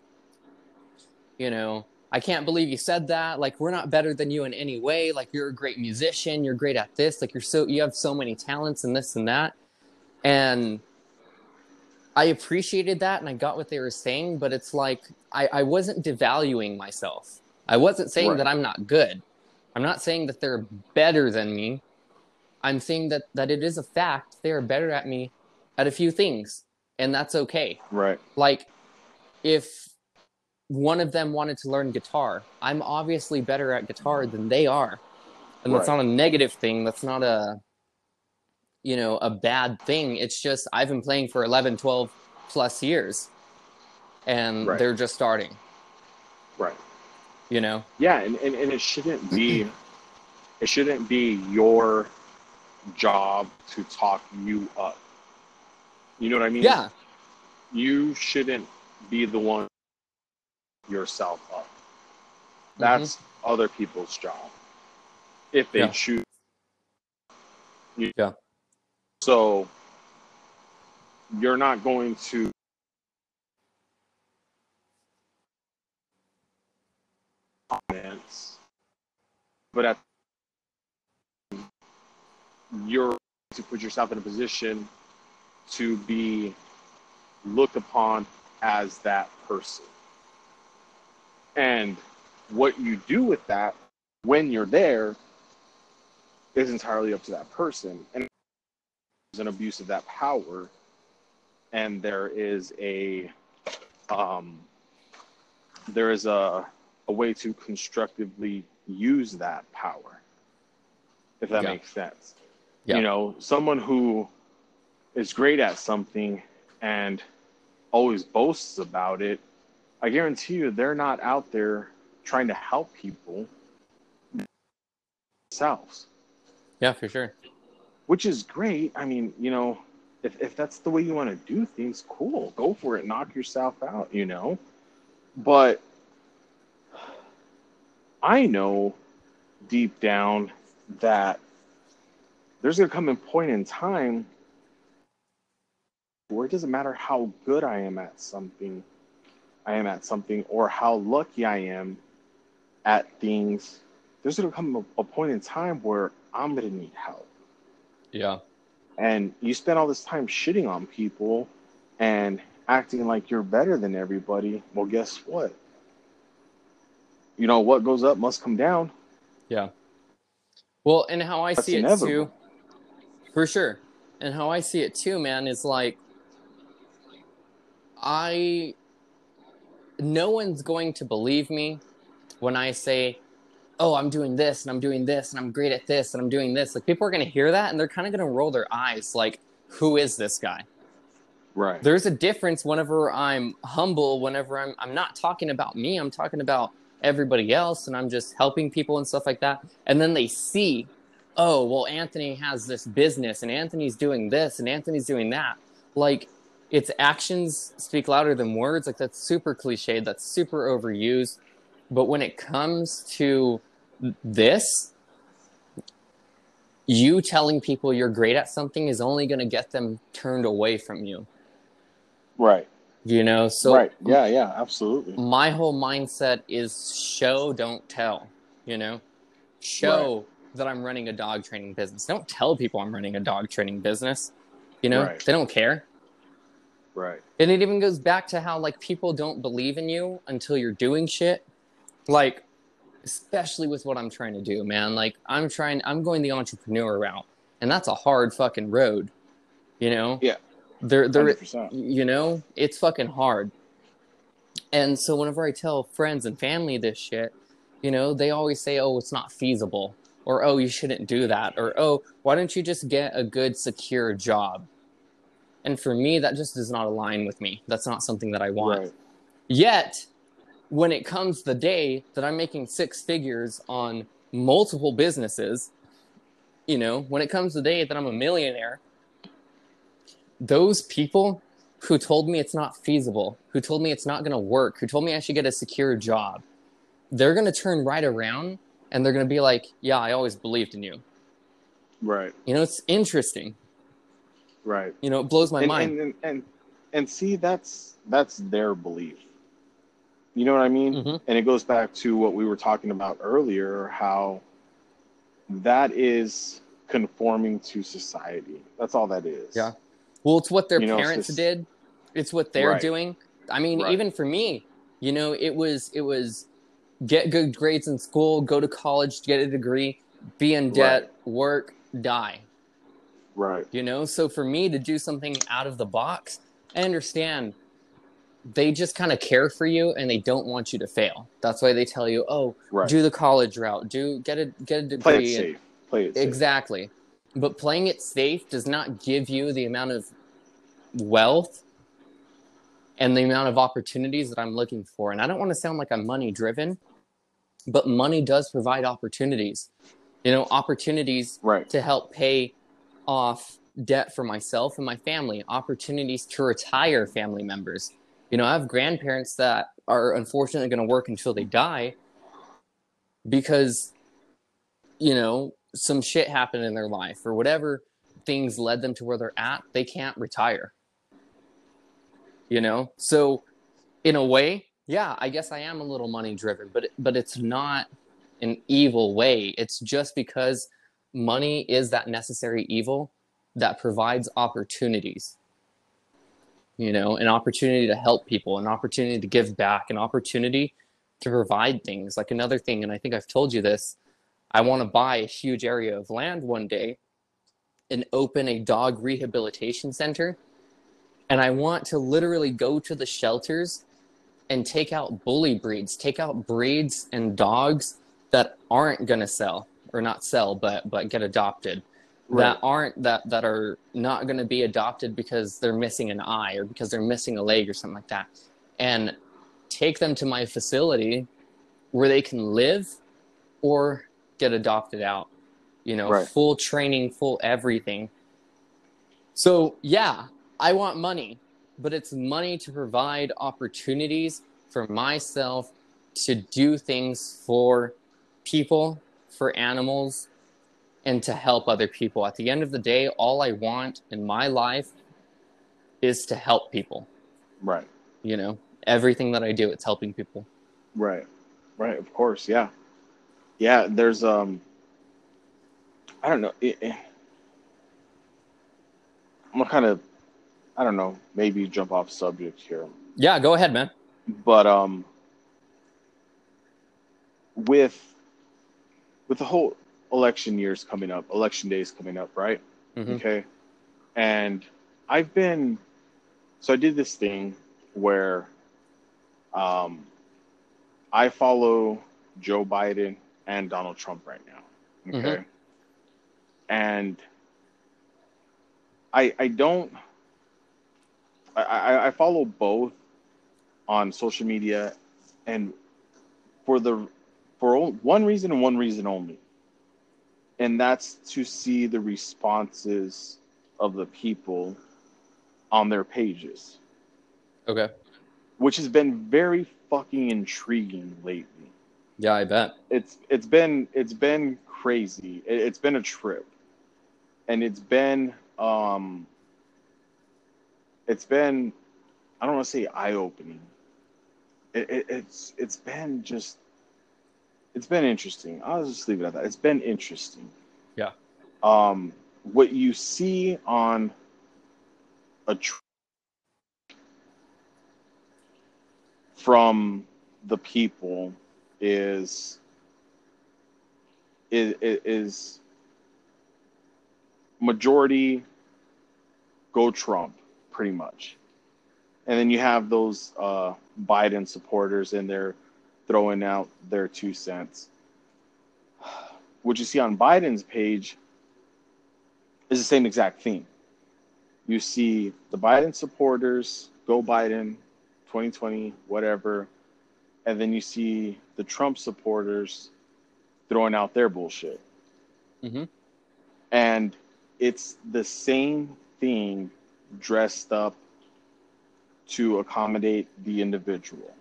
you know, I can't believe you said that. Like, we're not better than you in any way. Like, you're a great musician. You're great at this. Like, you're so, you have so many talents and this and that. And I appreciated that and I got what they were saying, but it's like, I, I wasn't devaluing myself. I wasn't saying Right. that I'm not good. I'm not saying that they're better than me. I'm saying that, that it is a fact they are better at me at a few things. And that's okay Right. like if one of them wanted to learn guitar i'm obviously better at guitar than they are and that's Right. not a negative thing that's not a you know a bad thing it's just i've been playing for 11 12 plus years and Right. they're just starting Right. you know Yeah, and, and, and it shouldn't be it shouldn't be your job to talk you up. You know what I mean? yeah You shouldn't be the one yourself up. Mm-hmm. That's other people's job. If they Yeah. choose. You- Yeah. So you're not going to comments, but at you're to put yourself in a position to be looked upon as that person. And what you do with that when you're there is entirely up to that person. And there's an abuse of that power, and there is a um, there is a a way to constructively use that power, if that Yeah. makes sense. Yeah. You know, someone who is great at something and always boasts about it, I guarantee you they're not out there trying to help people themselves, yeah for sure which is great. I mean, you know, if, if that's the way you want to do things, cool, go for it, knock yourself out, you know. But I know deep down that there's going to come a point in time where it doesn't matter how good I am at something, I am at something, or how lucky I am at things. There's going to come a, a point in time where I'm going to need help. yeah And you spend all this time shitting on people and acting like you're better than everybody, well, guess what? You know, what goes up must come down. Yeah. Well, and how I That's see it inevitable. too, for sure. And how I see it too, man, is like, I, no one's going to believe me when I say, oh, I'm doing this and I'm doing this and I'm great at this and I'm doing this. Like, people are going to hear that and they're kind of going to roll their eyes, like, who is this guy? Right. there's a difference whenever I'm humble, whenever I'm I'm not talking about me, I'm talking about everybody else and I'm just helping people and stuff like that. And then they see, oh, well Anthony has this business and Anthony's doing this and Anthony's doing that. Like its actions speak louder than words. Like that's super cliched, that's super overused. But when it comes to this, you telling people you're great at something is only going to get them turned away from you Right. you know so right. Yeah, yeah, absolutely. my whole mindset is show don't tell you know show that i'm running a dog training business don't tell people i'm running a dog training business you know Right. they don't care Right. and it even goes back to how like people don't believe in you until you're doing shit like especially with what i'm trying to do man like i'm trying i'm going the entrepreneur route and that's a hard fucking road you know Yeah. there there 100%. you know it's fucking hard and so whenever i tell friends and family this shit you know they always say oh it's not feasible or oh you shouldn't do that or oh why don't you just get a good secure job and for me that just does not align with me that's not something that i want Right. Yet, when it comes the day that I'm making six figures on multiple businesses, you know, when it comes the day that I'm a millionaire, those people who told me it's not feasible, who told me it's not going to work, who told me I should get a secure job, they're going to turn right around and they're going to be like, yeah, I always believed in you. Right. You know, it's interesting. Right. You know, it blows my and, mind. And, and and see that's that's their belief. You know what I mean? Mhm. And it goes back to what we were talking about earlier, how that is conforming to society. That's all that is. Yeah. Well, it's what their You know, it's parents did. It's what they're Right. doing. I mean, Right. even for me, you know, it was it was get good grades in school, go to college, get a degree, be in debt, work, die. Right. You know, so for me to do something out of the box, I understand they just kind of care for you and they don't want you to fail. That's why they tell you, "Oh, Right. do the college route, do get a get a degree." Play it safe. Play it safe. Exactly. But playing it safe does not give you the amount of wealth and the amount of opportunities that I'm looking for. And I don't want to sound like I'm money driven, but money does provide opportunities. You know, opportunities Right. to help pay off debt for myself and my family, opportunities to retire family members. You know, I have grandparents that are unfortunately going to work until they die because, you know, some shit happened in their life or whatever things led them to where they're at, they can't retire. You know? So, in a way, yeah, I guess I am a little money driven, but but it's not an evil way. It's just because money is that necessary evil that provides opportunities. You know, an opportunity to help people, an opportunity to give back, an opportunity to provide things. Like another thing, and I think I've told you this, I want to buy a huge area of land one day and open a dog rehabilitation center. And I want to literally go to the shelters and take out bully breeds, take out breeds and dogs that aren't going to sell or not sell, but but get adopted. Right. That aren't that that are not going to be adopted because they're missing an eye or because they're missing a leg or something like that, and take them to my facility where they can live or get adopted out. You know, Right. full training, full everything. So yeah, I want money, but it's money to provide opportunities for myself to do things for people, for animals, and to help other people. At the end of the day, all I want in my life is to help people. Right. You know, everything that I do, it's helping people. Right. Right. Of course. Yeah. Yeah. There's um. I don't know. It, it- I'm gonna kind of I don't know, maybe jump off subject here. Yeah, go ahead, man. But um with with the whole election years coming up, election days coming up, right? Mhm. Okay. And I've been so I did this thing where um I follow Joe Biden and Donald Trump right now. Okay. And I I don't I, I I follow both on social media and for the for one reason and one reason only. And that's to see the responses of the people on their pages. Okay. which has been very fucking intriguing lately. Yeah, I bet. it's it's been it's been crazy. It, it's been a trip. And it's been um it's been i don't want to say eye-opening. It, it, it's it's been just it's been interesting. I'll just leave it at that. It's been interesting. Yeah. um what you see on a tr- from the people is is is majority go Trump pretty much, and then you have those uh, Biden supporters in there throwing out their two cents. What you see on Biden's page is the same exact thing. You see the Biden supporters go Biden, 2020, whatever, and then you see the Trump supporters throwing out their bullshit. Mhm. And it's the same thing dressed up to accommodate the individual.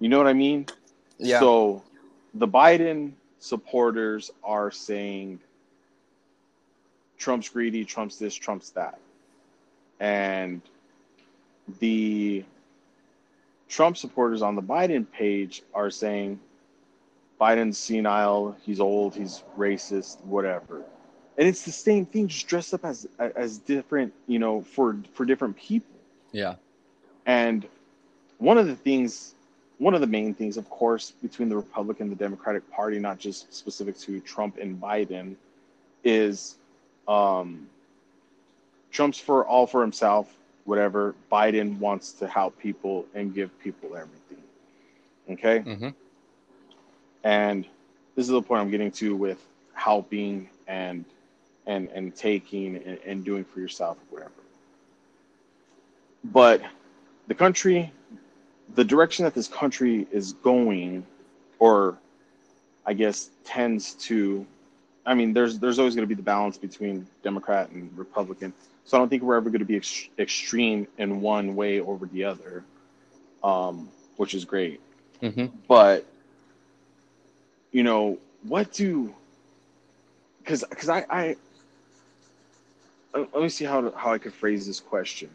You know what I mean? Yeah. So the Biden supporters are saying Trump's greedy, Trump's this, Trump's that. And the Trump supporters on the Biden page are saying Biden's senile, he's old, he's racist, whatever. And it's the same thing, just dressed up as as different, you know, for for different people. yeah. And one of the things, one of the main things, of course, between the Republican and the Democratic Party, not just specific to Trump and Biden, is um, Trump's for all for himself, whatever. Biden wants to help people and give people everything. Okay. Mm-hmm. And this is the point I'm getting to with helping and and and taking and, and doing for yourself, whatever. But the country, the direction that this country is going, or I guess tends to, I mean, there's there's always going to be the balance between Democrat and Republican. So I don't think we're ever going to be ex- extreme in one way over the other, um, which is great hmm but you know what do because because I, I let me see how how I could phrase this question.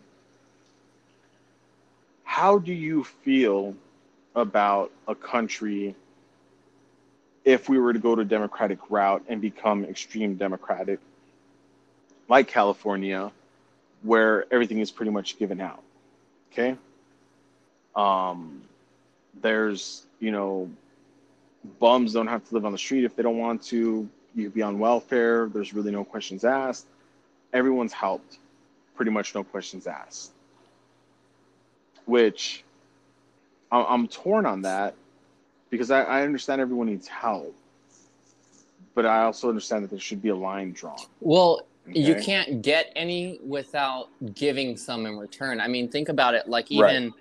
How do you feel about a country if we were to go to democratic route and become extreme democratic, like California, where everything is pretty much given out? Okay. Um, there's you know bums don't have to live on the street if they don't want to you be on welfare there's really no questions asked everyone's helped pretty much no questions asked which i'm torn on that because I, I understand everyone needs help but i also understand that there should be a line drawn Well, you can't get any without giving some in return. I mean, think about it. Like, Right. even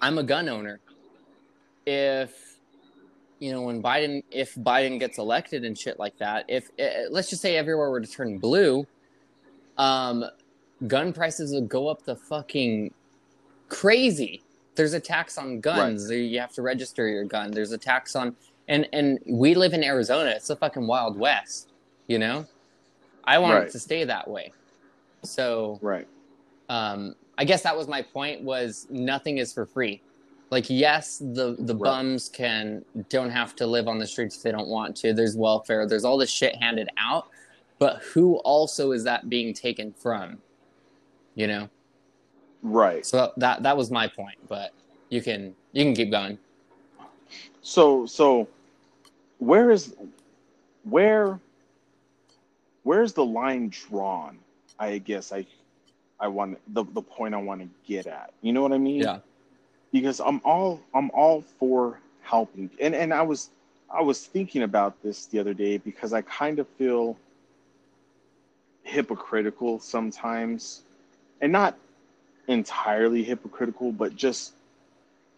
I'm a gun owner. If you know when Biden, if Biden gets elected and shit like that, if eh, let's just say everywhere were to turn blue, um, gun prices would go up the fucking crazy. There's a tax on guns. You have to register your gun. There's a tax on and and we live in Arizona. It's the fucking wild west, you know. I want Right. it to stay that way. So right um, I guess that was my point. Was nothing is for free. Like yes, the the Right. bums can don't have to live on the streets if they don't want to. There's welfare. There's all this shit handed out, but who also is that being taken from? You know. Right. So that that was my point, but you can you can keep going. So so where is where where's the line drawn? I guess I I want the the point I want to get at. You know what I mean? Yeah. Because I'm all I'm all for helping. And and I was I was thinking about this the other day because I kind of feel hypocritical sometimes. And not entirely hypocritical, but just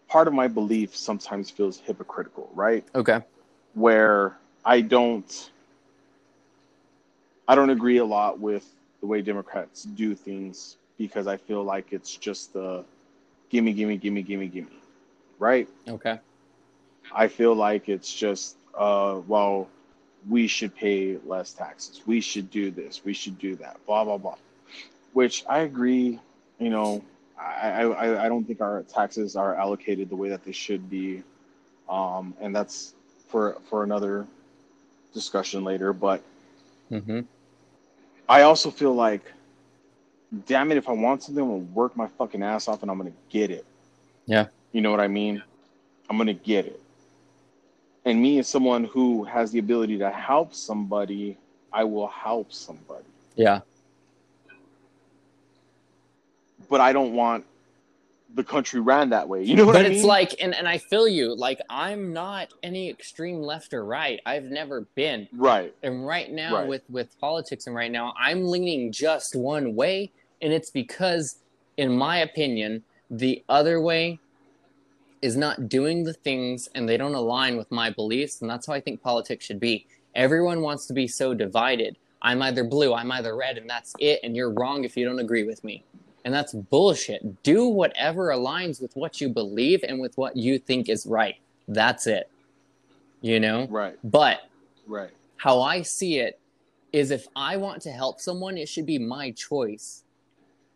part of my belief sometimes feels hypocritical, right? Okay. Where I don't I don't agree a lot with the way Democrats do things because I feel like it's just the gimme, gimme, gimme, gimme, gimme, right? Okay. I feel like it's just, uh, well, we should pay less taxes. We should do this. We should do that. Blah blah blah. Which I agree. You know, I I, I don't think our taxes are allocated the way that they should be, um, and that's for for another discussion later. But Mm-hmm. I also feel like, damn it, if I want something, I'm gonna work my fucking ass off and I'm gonna get it. Yeah. You know what I mean? I'm gonna get it. And me as someone who has the ability to help somebody, I will help somebody. Yeah. But I don't want the country ran that way. You know what but I mean? But it's like and, and I feel you, like I'm not any extreme left or right. I've never been. right. And right now Right. with with politics and right now I'm leaning just one way and it's because in my opinion the other way is not doing the things and they don't align with my beliefs and that's how I think politics should be. Everyone wants to be so divided. I'm either blue, I'm either red and that's it and you're wrong if you don't agree with me. And that's bullshit. Do whatever aligns with what you believe and with what you think is right. That's it. You know? Right. But Right. how I see it is if I want to help someone, it should be my choice.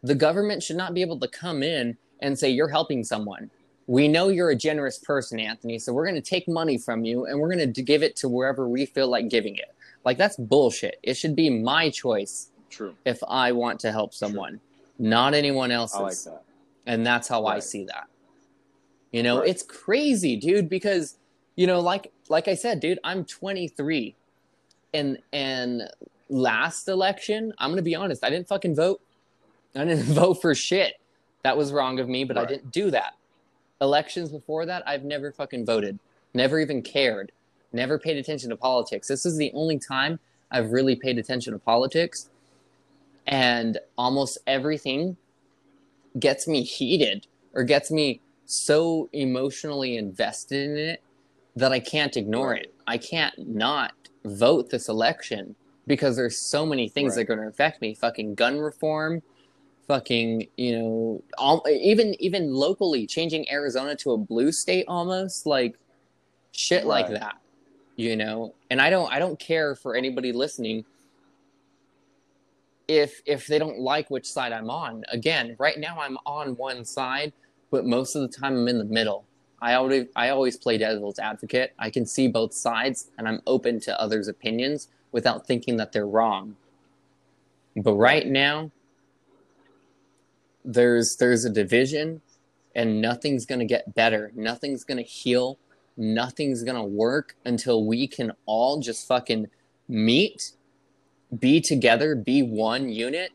The government should not be able to come in and say, You're helping someone. We know you're a generous person, Anthony, so we're going to take money from you and we're going to give it to wherever we feel like giving it. Like, that's bullshit. It should be my choice True. if I want to help someone, not anyone else's I like that. and that's how I see that. You know, Right. it's crazy, dude, because you know, like like I said, dude, I'm 23, and and last election, I'm gonna be honest, I didn't fucking vote. I didn't vote for shit. That was wrong of me, but I didn't do that. Elections before that, I've never fucking voted, never even cared, never paid attention to politics. This is the only time I've really paid attention to politics, and almost everything gets me heated or gets me so emotionally invested in it that I can't ignore it. I can't not vote this election because there's so many things that are going to affect me. Fucking gun reform, fucking you know, all, even even locally changing Arizona to a blue state almost like shit like that. You know, and I don't I don't care for anybody listening if if they don't like which side I'm on. Again, right now I'm on one side, but most of the time I'm in the middle. I always I always play devil's advocate. I can see both sides and I'm open to others' opinions without thinking that they're wrong. But right now there's there's a division and nothing's going to get better. Nothing's going to heal. Nothing's going to work until we can all just fucking meet be together, be one unit,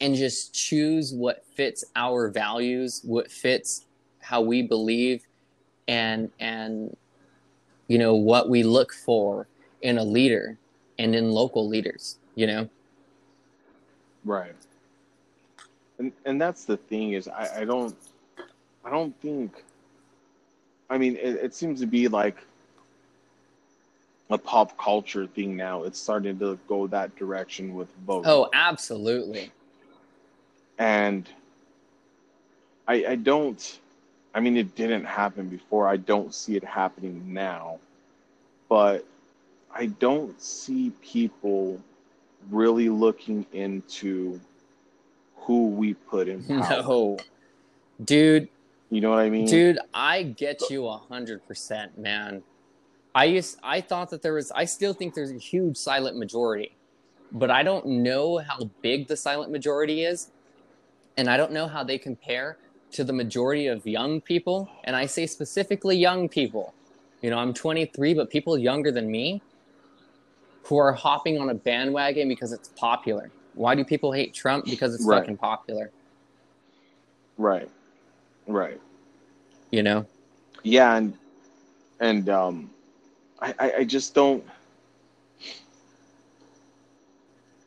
and just choose what fits our values, what fits how we believe, and and you know what we look for in a leader and in local leaders. You know, Right. And and that's the thing is I, I don't I don't think I mean it, it seems to be like a pop culture thing now. It's starting to go that direction with voting. oh, absolutely. and I I don't I mean it didn't happen before. I don't see it happening now. But I don't see people really looking into who we put in power. No, dude, You know what I mean? Dude, I get you a hundred percent, man. I used I thought that there was I still think there's a huge silent majority, but I don't know how big the silent majority is. and I don't know how they compare to the majority of young people, and I say specifically young people. You know, I'm 23, but people younger than me who are hopping on a bandwagon because it's popular. Why do people hate Trump? Because it's Right. fucking popular. Right. Right. You know? Yeah, and and um, I, I I just don't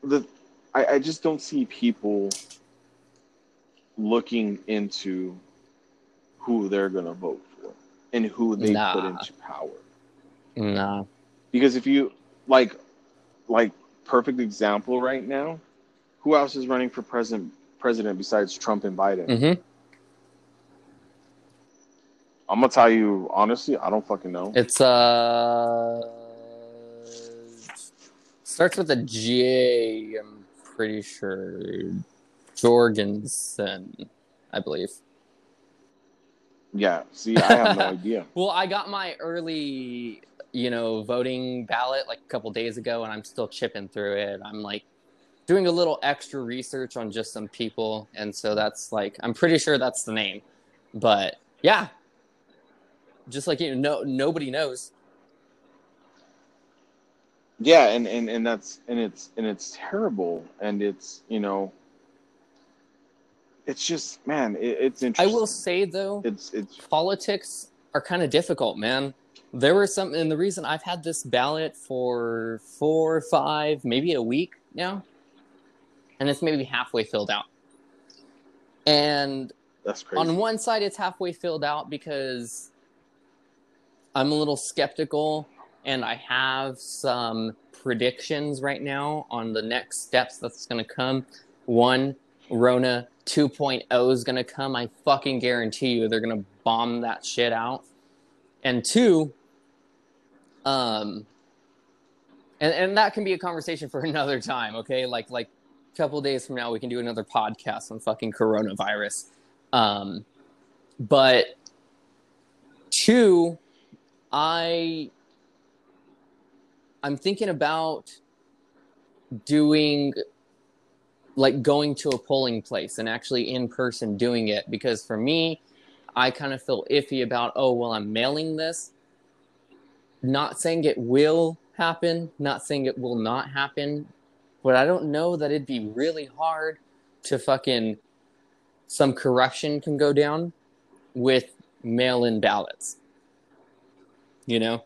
the I, I just don't see people looking into who they're gonna vote for and who they Nah. put into power. Nah. Because if you like like perfect example right now, who else is running for president president besides Trump and Biden? Mm-hmm. I'm gonna tell you honestly, I don't fucking know. It's uh starts with a J. I'm pretty sure Jorgensen, I believe. Yeah, see, I have no idea. Well, I got my early, you know, voting ballot like a couple days ago, and I'm still chipping through it. I'm like doing a little extra research on just some people, and so that's like I'm pretty sure that's the name. But yeah, just like you know, nobody knows. Yeah, and, and, and that's and it's and it's terrible, and it's you know, it's just man, it, it's I will say though, It's it's politics are kind of difficult, man. There were some, and the reason I've had this ballot for four, five, maybe a week now, and it's maybe halfway filled out. And that's crazy. on one side, it's halfway filled out because I'm a little skeptical and I have some predictions right now on the next steps that's going to come. One, Rona 2.0 is going to come. I fucking guarantee you they're going to bomb that shit out. And two, um, and, and that can be a conversation for another time, okay? Like, like a couple days from now, we can do another podcast on fucking coronavirus. Um, but two, I I'm thinking about doing like going to a polling place and actually in person doing it because for me, I kind of feel iffy about oh well I'm mailing this. Not saying it will happen, not saying it will not happen, but I don't know that it'd be really hard to fucking some corruption can go down with mail-in ballots. You know?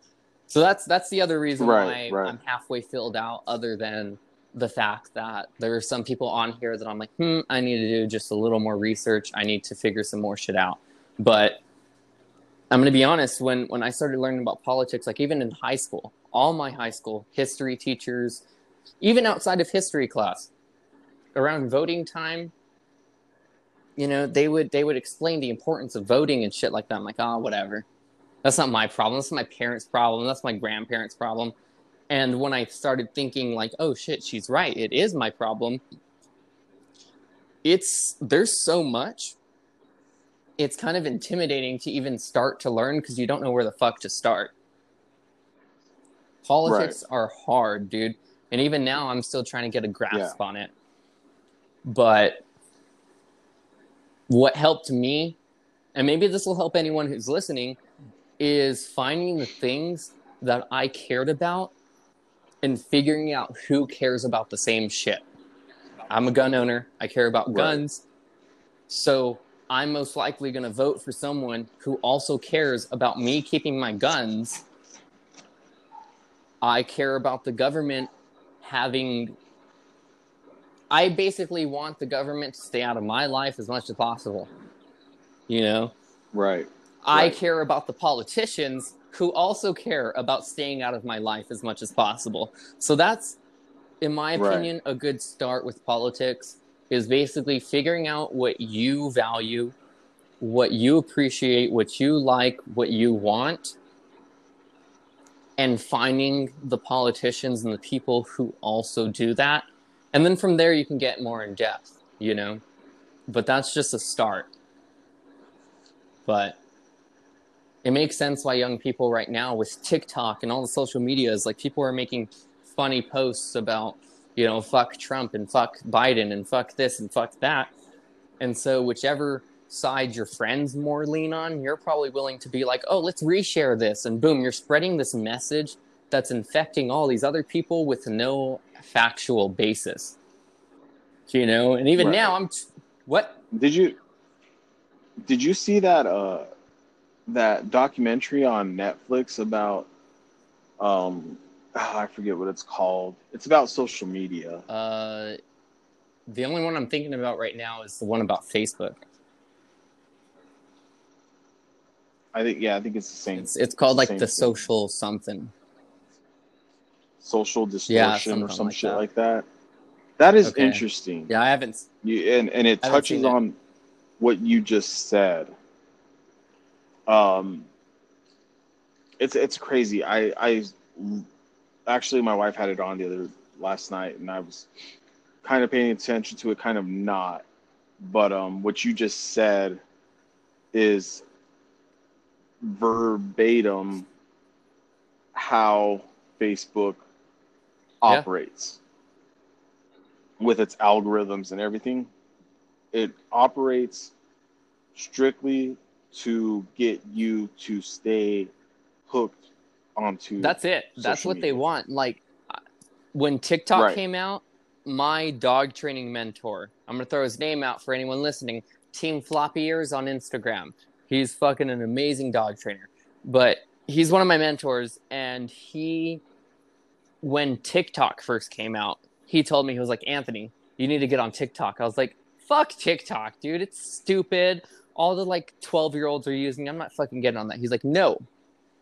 So that's that's the other reason Right, why right. I'm halfway filled out other than the fact that there are some people on here that I'm like, hmm, I need to do just a little more research. I need to figure some more shit out. But I'm gonna be honest, when when I started learning about politics, like even in high school, all my high school history teachers, even outside of history class, around voting time, you know, they would they would explain the importance of voting and shit like that. I'm like, oh, whatever. That's not my problem. That's my parents' problem. That's my grandparents' problem. And when I started thinking like, oh shit, she's right. It is my problem. It's there's so much. It's kind of intimidating to even start to learn because you don't know where the fuck to start. Politics are hard, dude. And even now I'm still trying to get a grasp on it. But what helped me, and maybe this will help anyone who's listening, is finding the things that I cared about and figuring out who cares about the same shit. I'm a gun owner. I care about Right. guns. So I'm most likely going to vote for someone who also cares about me keeping my guns. I care about the government having. I basically want the government to stay out of my life as much as possible. You know? right. I care about the politicians who also care about staying out of my life as much as possible. So that's, in my Right. opinion, a good start with politics is basically figuring out what you value, what you appreciate, what you like, what you want, and finding the politicians and the people who also do that. And then from there, you can get more in depth, you know? But that's just a start. But it makes sense why young people right now with TikTok and all the social medias, like people are making funny posts about, you know, fuck Trump and fuck Biden and fuck this and fuck that. And so, whichever side your friends more lean on, you're probably willing to be like, oh, let's reshare this. And boom, you're spreading this message that's infecting all these other people with no factual basis. You know, and even Right. now, I'm t- what? Did you did you see that uh that documentary on Netflix about um ah, I forget what it's called. It's about social media. Uh, the only one I'm thinking about right now is the one about Facebook. I think yeah, I think it's the same. It's it's called the like the thing. social something. social distortion or some like shit that. like that. That is Okay. interesting. Yeah, I haven't. You, and and it touches on what you just said. Um, it's it's crazy. I I actually my wife had it on the other last night, and I was kind of paying attention to it, kind of not. But um, what you just said is verbatim how Facebook Yeah. operates with its algorithms and everything. It operates strictly to get you to stay hooked onto That's it. That's what they want. Like when TikTok Right. came out, my dog training mentor. I'm gonna throw his name out for anyone listening. Team Floppy Ears on Instagram. He's fucking an amazing dog trainer. But he's one of my mentors, and he, when TikTok first came out, he told me he was like, Anthony, you need to get on TikTok. I was like, fuck TikTok, dude. It's stupid. All the like 12 year olds are using. I'm not fucking getting on that. He's like, no.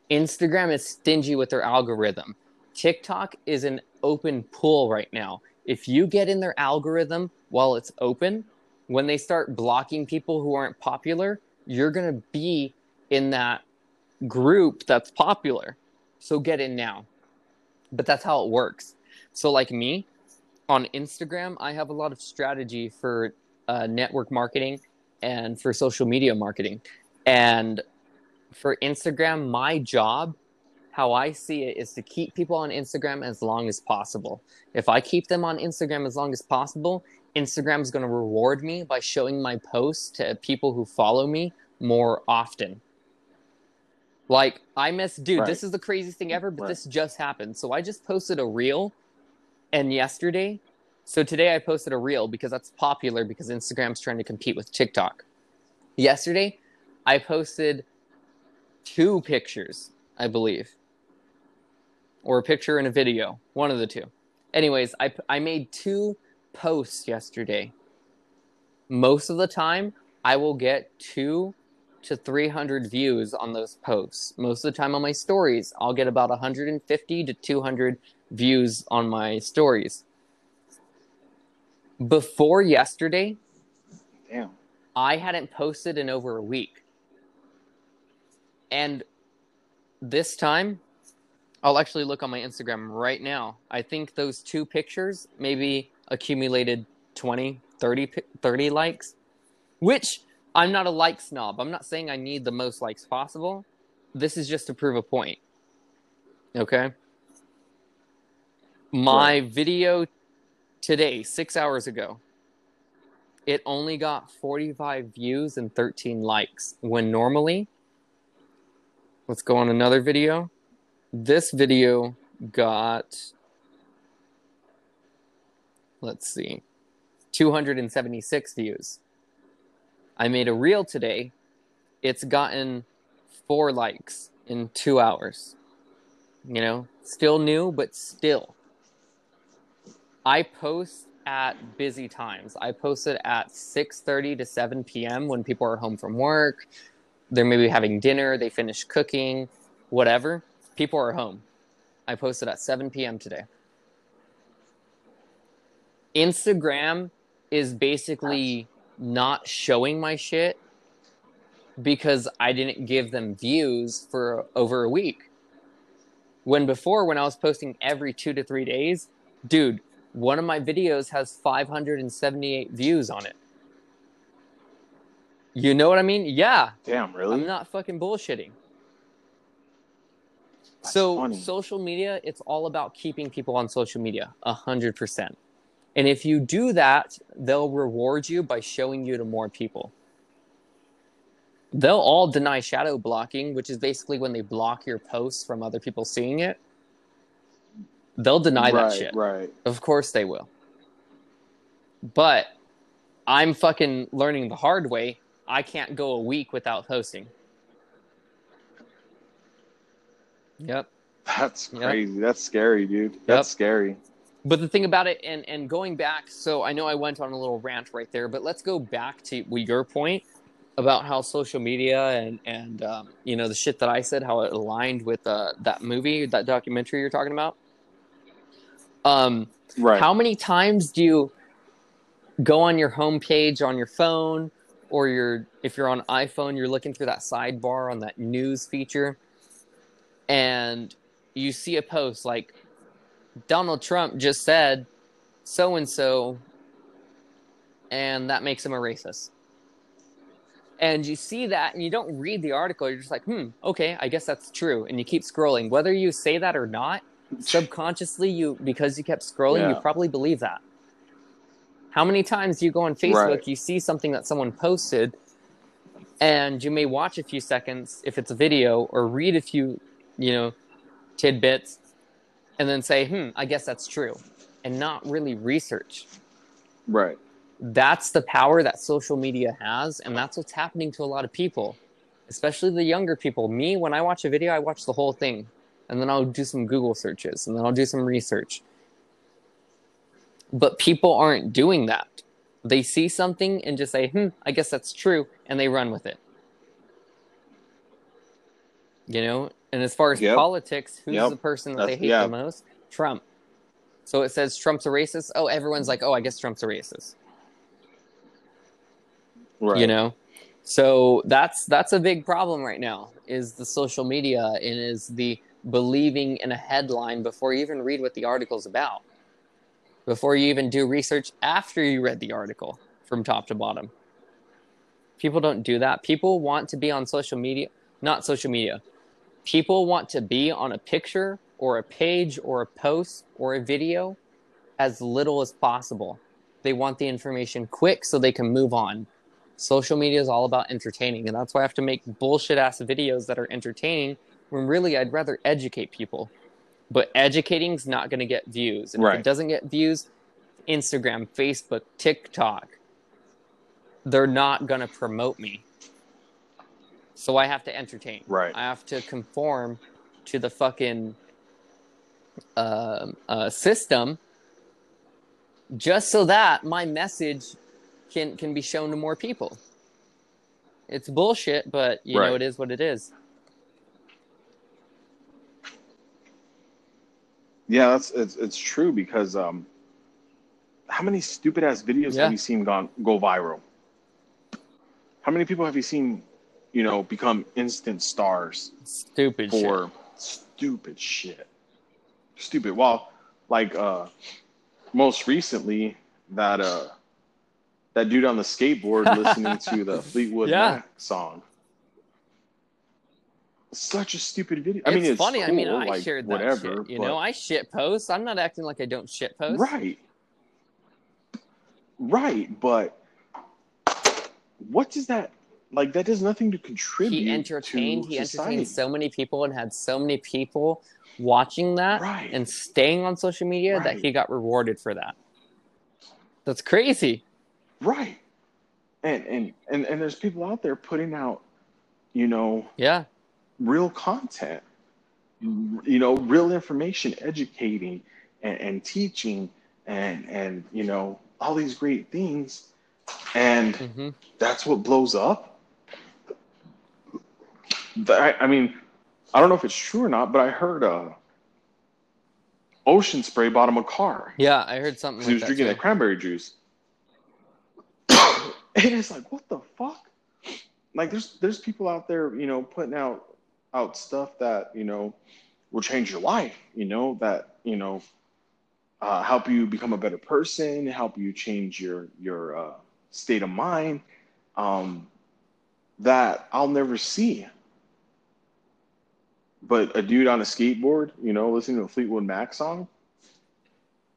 Instagram is stingy with their algorithm. TikTok is an open pool right now. If you get in their algorithm while it's open, when they start blocking people who aren't popular, you're going to be in that group that's popular. So get in now. But that's how it works. So, like me on Instagram, I have a lot of strategy for uh, network marketing and for social media marketing. And for Instagram, my job, how I see it, is to keep people on Instagram as long as possible. If I keep them on Instagram as long as possible, Instagram is going to reward me by showing my posts to people who follow me more often. Like I miss, dude, Right. this is the craziest thing ever, but Right. this just happened. So I just posted a reel, and yesterday, so today I posted a reel because that's popular because Instagram's trying to compete with TikTok. Yesterday, I posted two pictures, I believe, or a picture and a video, one of the two. Anyways, I I made two posts yesterday. Most of the time, I will get two to 300 views on those posts. Most of the time on my stories, I'll get about 150 to 200 views on my stories. Before yesterday, Damn. I hadn't posted in over a week. And this time, I'll actually look on my Instagram right now. I think those two pictures maybe accumulated 20, 30, 30 likes, which I'm not a like snob. I'm not saying I need the most likes possible. This is just to prove a point. Okay? My video today, six hours ago, it only got 45 views and 13 likes when normally let's go on another video. This video got let's see 276 views. I made a reel today. It's gotten four likes in two hours. You know still new but still i post at busy times. I post it at 6:30 to 7 p.m. when people are home from work. They're maybe having dinner, they finish cooking, whatever. People are home. I posted at 7 p.m. today. Instagram is basically not showing my shit because I didn't give them views for over a week. When before, when I was posting every two to three days, dude, one of my videos has 578 views on it. You know what I mean? Yeah, Damn, really? I'm not fucking bullshitting. That's so funny. social media, it's all about keeping people on social media, a hundred percent. And if you do that, they'll reward you by showing you to more people. They'll all deny shadow blocking, which is basically when they block your posts from other people seeing it. They'll deny right, that shit. right. Of course they will. But I'm fucking learning the hard way. I can't go a week without posting. Yep. That's Yep. crazy. That's scary, dude. That's scary. But the thing about it, and and going back, so I know I went on a little rant right there, but let's go back to your point about how social media and and um, you know the shit that I said, how it aligned with uh, that movie, that documentary you're talking about. Um, Right. how many times do you go on your homepage on your phone, or your if you're on iPhone, you're looking through that sidebar on that news feature, and you see a post like Donald Trump just said so and so, and that makes him a racist. And you see that, and you don't read the article. You're just like, hmm, okay, I guess that's true. And you keep scrolling. Whether you say that or not, subconsciously, you because you kept scrolling, you probably believe that. How many times do you go on Facebook, Right. you see something that someone posted, and you may watch a few seconds if it's a video, or read a few, you know, tidbits, and then say, hmm, I guess that's true, and not really research. Right. That's the power that social media has, and that's what's happening to a lot of people, especially the younger people. Me, when I watch a video, I watch the whole thing, and then I'll do some Google searches, and then I'll do some research. But people aren't doing that. They see something and just say, hmm, I guess that's true, and they run with it. You know, and as far as Yep. politics, who's Yep. the person that they hate yeah. the most? Trump. So it says Trump's a racist. Oh, everyone's like, oh, I guess Trump's a racist. Right. You know, so that's that's a big problem right now. Is the social media and is the believing in a headline before you even read what the article's about, before you even do research after you read the article from top to bottom. People don't do that. People want to be on social media, not social media. People want to be on a picture or a page or a post or a video as little as possible. They want the information quick so they can move on. Social media is all about entertaining, and that's why I have to make bullshit ass videos that are entertaining when really I'd rather educate people. But educating's not going to get views. And if it doesn't get views, Instagram, Facebook, TikTok, they're not going to promote me. So I have to entertain. Right. I have to conform to the fucking um uh, system just so that my message can can be shown to more people. It's bullshit, but you know it is what it is. Yeah, that's it's it's true because um, how many stupid ass videos Yeah. have you seen gone go viral? How many people have you seen, you know, become instant stars Stupid shit. for stupid shit? Stupid. Well, like uh, most recently that uh, that dude on the skateboard listening to the Fleetwood Yeah. Mac song. Such a stupid video. It's I mean, it's funny. I mean, I like, shared that whatever. shit. You but- know, I shit post. I'm not acting like I don't shit post. Right. Right, but what does that like? That does nothing to contribute. He entertained. He society. entertained so many people and had so many people watching that Right. and staying on social media that he got rewarded for that. That's crazy. Right. And, and and and there's people out there putting out, you know, Yeah. Real content, you know, real information, educating and, and teaching, and and you know all these great things, and hmm that's what blows up. That- I, I mean, I don't know if it's true or not, but I heard uh, Ocean Spray bottom a car Yeah, I heard something like he was that. drinking too. that cranberry juice. and it's like, what the fuck? Like, there's there's people out there, you know, putting out out stuff that you know will change your life. You know that you know uh, help you become a better person, help you change your your uh, state of mind. Um, that I'll never see. But a dude on a skateboard, you know, listening to a Fleetwood Mac song,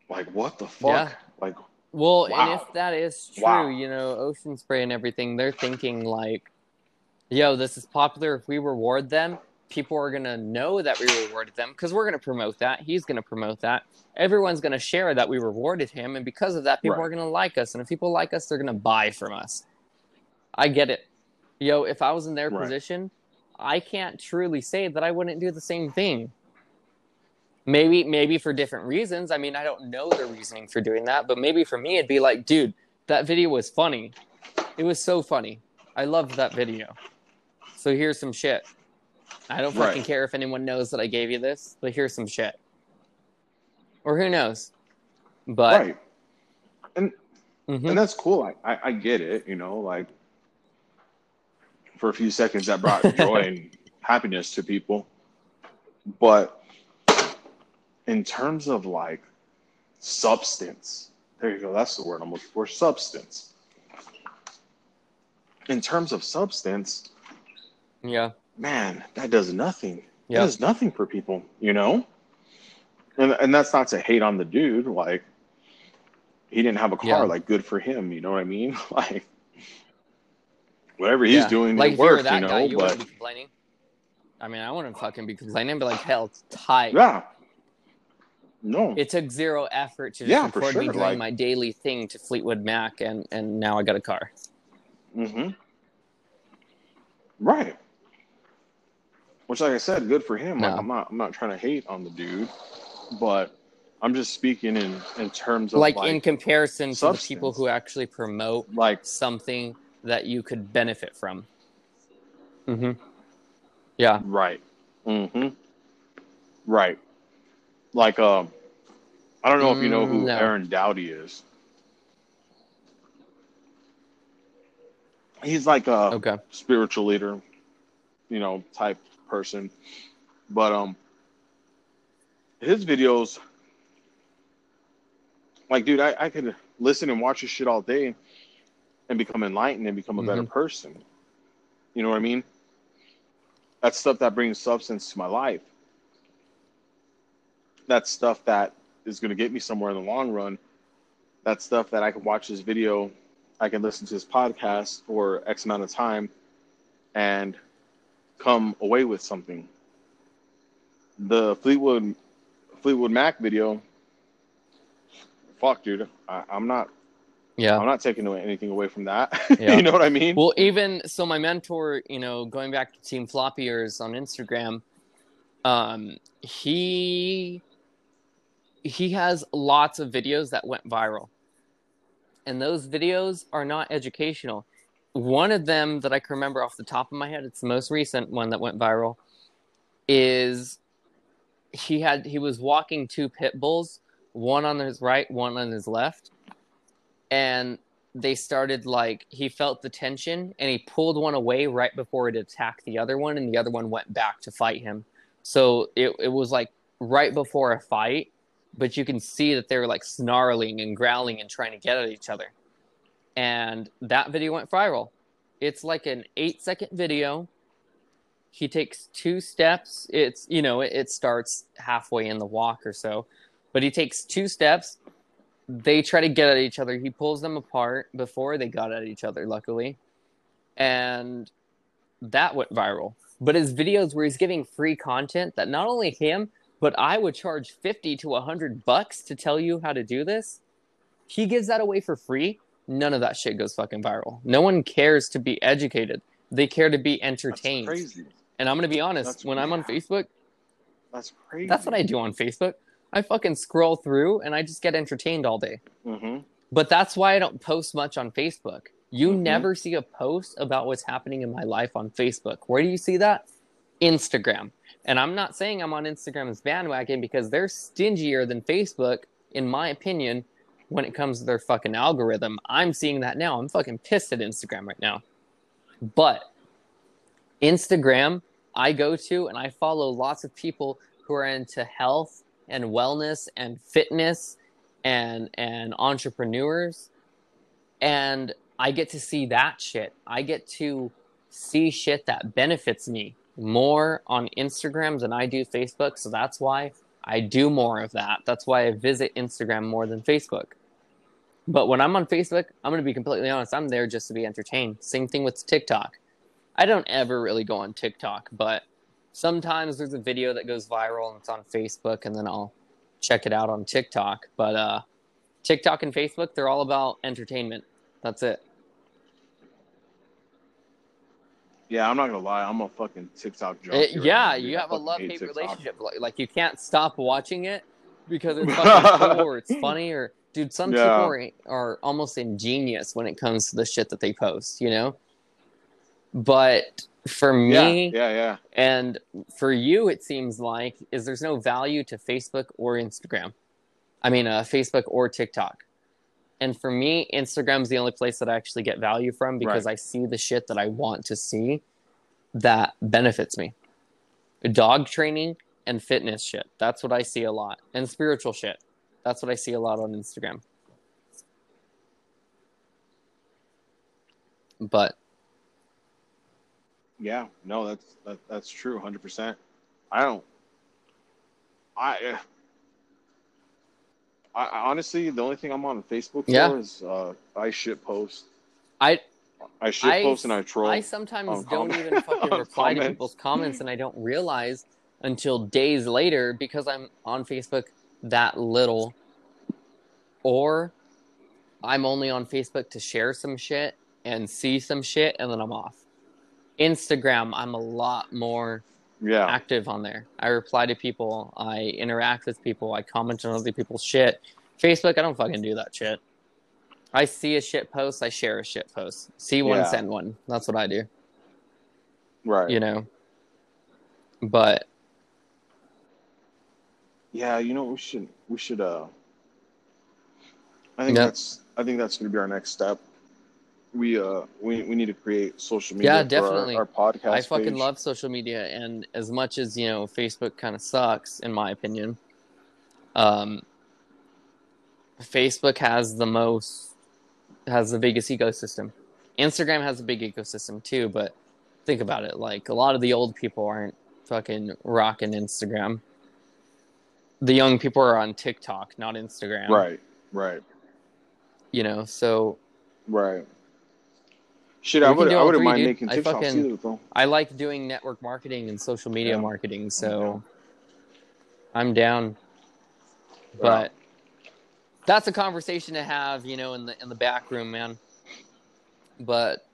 like what the fuck? Yeah. Like, Well, and if that is true, Wow. you know, Ocean Spray and everything, they're thinking like, yo, this is popular. If we reward them, people are going to know that we rewarded them because we're going to promote that. He's going to promote that. Everyone's going to share that we rewarded him. And because of that, people Right. are going to like us. And if people like us, they're going to buy from us. I get it. Yo, if I was in their Right. position, I can't truly say that I wouldn't do the same thing. Maybe, maybe for different reasons. I mean, I don't know the reasoning for doing that, but maybe for me, it'd be like, dude, that video was funny. It was so funny. I loved that video. So here's some shit. I don't fucking Right. care if anyone knows that I gave you this, but here's some shit. Or who knows? But right. And mhm. and that's cool. I, I, I get it, you know, like for a few seconds that brought joy and happiness to people. But in terms of like substance, there you go, that's the word I'm looking for, substance. In terms of substance, yeah, man, that does nothing. Yeah. That does nothing for people, you know? And and that's not to hate on the dude, like he didn't have a car, Yeah. like good for him, you know what I mean? Like whatever he's yeah. doing like it worked, you know, guy, you but complaining. I mean, I wouldn't fucking be complaining, but like, hell, it's tight. yeah. No. It took zero effort to just Yeah, record me doing like- my daily thing to Fleetwood Mac, and and now I got a car. Mm-hmm. Right. Which, like I said, good for him. Like I'm not, I'm not trying to hate on the dude, but I'm just speaking in in terms of Like, like, in comparison to the people who actually promote like something that you could benefit from. Mm-hmm. Yeah. right, mm-hmm, right. Like, um, I don't know if you know who Mm, no. Aaron Doughty is. He's like a Okay. spiritual leader, you know, type person. But um his videos like dude, I, I could listen and watch his shit all day and become enlightened and become a better person. You know what I mean? That's stuff that brings substance to my life. That's stuff that is gonna get me somewhere in the long run. That's stuff that I can watch this video I can listen to his podcast for X amount of time and come away with something. The Fleetwood Fleetwood Mac video, fuck, dude, I, I'm not Yeah. I'm not taking away anything away from that. Yeah. you know what I mean? Well, even so, my mentor, you know, going back to Team Floppy Ears on Instagram, um, he he has lots of videos that went viral, and those videos are not educational. One of them that I can remember off the top of my head, it's the most recent one that went viral, is he had he was walking two pit bulls, one on his right, one on his left, and they started like he felt the tension and he pulled one away right before it attacked the other one and the other one went back to fight him. So it, it was like right before a fight but you can see that they were like snarling and growling and trying to get at each other and that video went viral it's like an eight second video he takes two steps it's you know it, it starts halfway in the walk or so but he takes two steps they try to get at each other. He pulls them apart before they got at each other, luckily. And that went viral. But his videos where he's giving free content that not only him, but I would charge 50 to 100 bucks to tell you how to do this. He gives that away for free. None of that shit goes fucking viral. No one cares to be educated. They care to be That's entertained. crazy. And I'm going to be honest, That's- when I'm on. Facebook, That's crazy. that's what I do on Facebook. I fucking scroll through and I just get entertained all day. hmm But that's why I don't post much on Facebook. You Mhm. never see a post about what's happening in my life on Facebook. Where do you see that? Instagram. And I'm not saying I'm on Instagram's bandwagon because they're stingier than Facebook, in my opinion, when it comes to their fucking algorithm. I'm seeing that now. I'm fucking pissed at Instagram right now. But Instagram, I go to and I follow lots of people who are into health and wellness and fitness and and entrepreneurs and I get to see that shit. I get to see shit that benefits me more on Instagram than I do Facebook, so that's why I do more of that. That's why I visit Instagram more than Facebook. But when I'm on Facebook, I'm going to be completely honest. I'm there just to be entertained. Same thing with TikTok. I don't ever really go on TikTok, but sometimes there's a video that goes viral and it's on Facebook, and then I'll check it out on TikTok. But uh, TikTok and Facebook, they're all about entertainment. That's it. Yeah, I'm not gonna lie. I'm a fucking TikTok junkie. It- right yeah, now, you have a love hate hate TikTok. relationship. Like, like you can't stop watching it because it's fucking cool or it's funny or dude. Some Yeah. people are, are almost ingenious when it comes to the shit that they post, you know. But for me yeah, yeah. and for you, it seems like is there's no value to Facebook or Instagram. I mean, uh, Facebook or TikTok. And for me, Instagram's the only place that I actually get value from because I see the shit that I want to see that benefits me. Dog training and fitness shit. That's what I see a lot. And spiritual shit. That's what I see a lot on Instagram. But Yeah, no, that's that, that's true, hundred percent. I don't. I, uh, I honestly, the only thing I'm on Facebook for Yeah. is uh, I shit post. I I shit post and I troll. I sometimes don't even fucking reply to people's comments and I don't realize until days later because I'm on Facebook that little or I'm only on Facebook to share some shit and see some shit and then I'm off. Instagram, I'm a lot more yeah, active on there. I reply to people, I interact with people, I comment on other people's shit. Facebook, I don't fucking do that shit. I see a shit post, I share a shit post. See one, Yeah. send one. That's what I do, right. you know. But Yeah, you know we should we should uh. I think Yep. that's I think that's gonna be our next step. We uh we we need to create social media. Yeah, for definitely. Our, our podcast. I fucking page. love social media, and as much as you know, Facebook kind of sucks, in my opinion. Um, Facebook has the most, has the biggest ecosystem. Instagram has a big ecosystem too, but think about it. Like a lot of the old people aren't fucking rocking Instagram. The young people are on TikTok, not Instagram. Right, right, You know, so right. Shit, I would I wouldn't mind dude. making I fucking- either though. I like doing network marketing and social media Yeah. marketing, so I'm down. But that's a conversation to have, you know, in the in the back room, man. But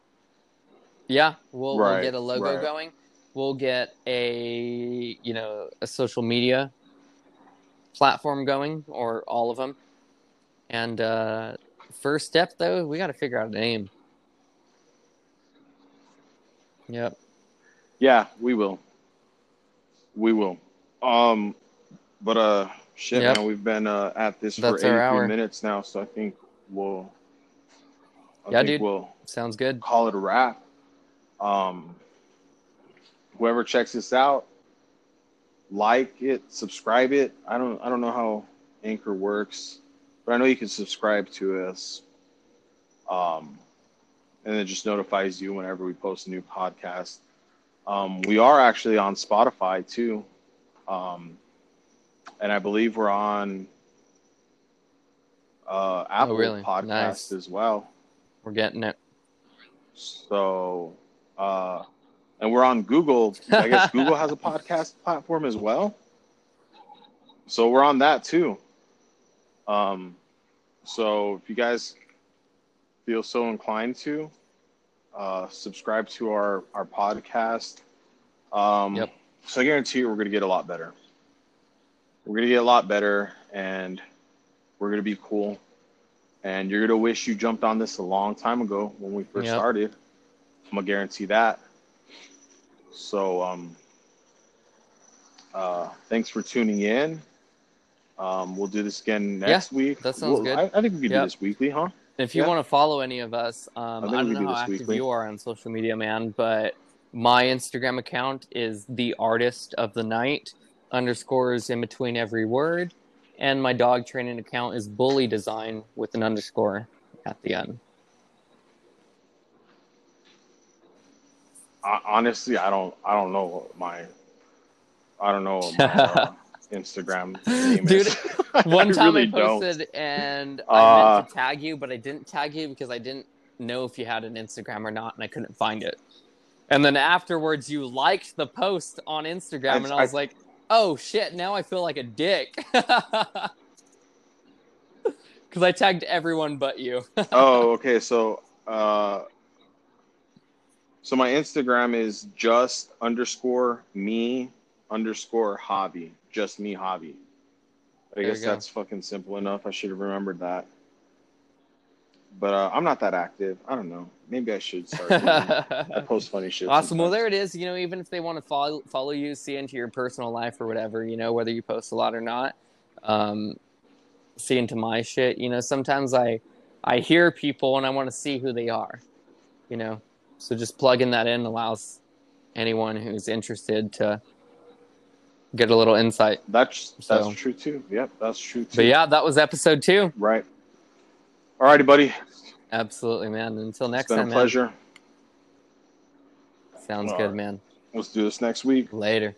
yeah, we'll, we'll get a logo right. going. We'll get a you know a social media platform going, or all of them. And uh, first step, though, we got to figure out a name. Yep. Yeah, we will. We will. Um, but uh, shit, Yep. man, we've been uh at this That's for 83 minutes now, so I think we'll. I Yeah, think dude. We'll Sounds good. call it a wrap. Um, whoever checks this out, like it, subscribe it. I don't I don't know how Anchor works, but I know you can subscribe to us. Um, and it just notifies you whenever we post a new podcast. Um, we are actually on Spotify too, um, and I believe we're on uh, Apple Oh, really? Podcast Nice. as well. We're getting it. So, uh, and we're on Google. I guess Google has a podcast platform as well. So we're on that too. Um, so if you guys feel so inclined to, uh, subscribe to our our podcast. Um, Yep. So I guarantee you, we're gonna get a lot better. We're gonna get a lot better, and we're gonna be cool. And you're gonna wish you jumped on this a long time ago when we first Yep. started. I'm gonna guarantee that. So, um, uh, thanks for tuning in. Um, we'll do this again next week. that sounds We'll- good. I, I think we could Yep. do this weekly, huh? If you Yeah. want to follow any of us, um, I I, don't know do how active weekly. you are on social media, man, but my Instagram account is the artist of the night underscores in between every word, and my dog training account is bully design with an underscore at the end. I, honestly, I don't, I don't know my, I don't know my, uh, Instagram Dude. One time really I don't. posted and Uh, I meant to tag you, but I didn't tag you because I didn't know if you had an Instagram or not, and I couldn't find it. And then afterwards, you liked the post on Instagram, I- and I was like, "Oh shit!" Now I feel like a dick because I tagged everyone but you. oh, okay. So, uh, so my Instagram is just underscore me underscore hobby. Just me hobby. I There guess that's fucking simple enough. I should have remembered that. But uh, I'm not that active. I don't know. Maybe I should start. I post funny shit. Awesome. Well, there it is. You know, even if they want to follow follow you, see into your personal life or whatever, you know, whether you post a lot or not, um, see into my shit. You know, sometimes I I hear people and I want to see who they are. You know, so just plugging that in allows anyone who's interested to get a little insight. That's that's So- true too. Yep, that's true too. But yeah, that was episode two. Right. All righty, buddy. Absolutely, man. Until It's next been time, a pleasure. man. Sounds All good, right. man. Let's do this next week. Later.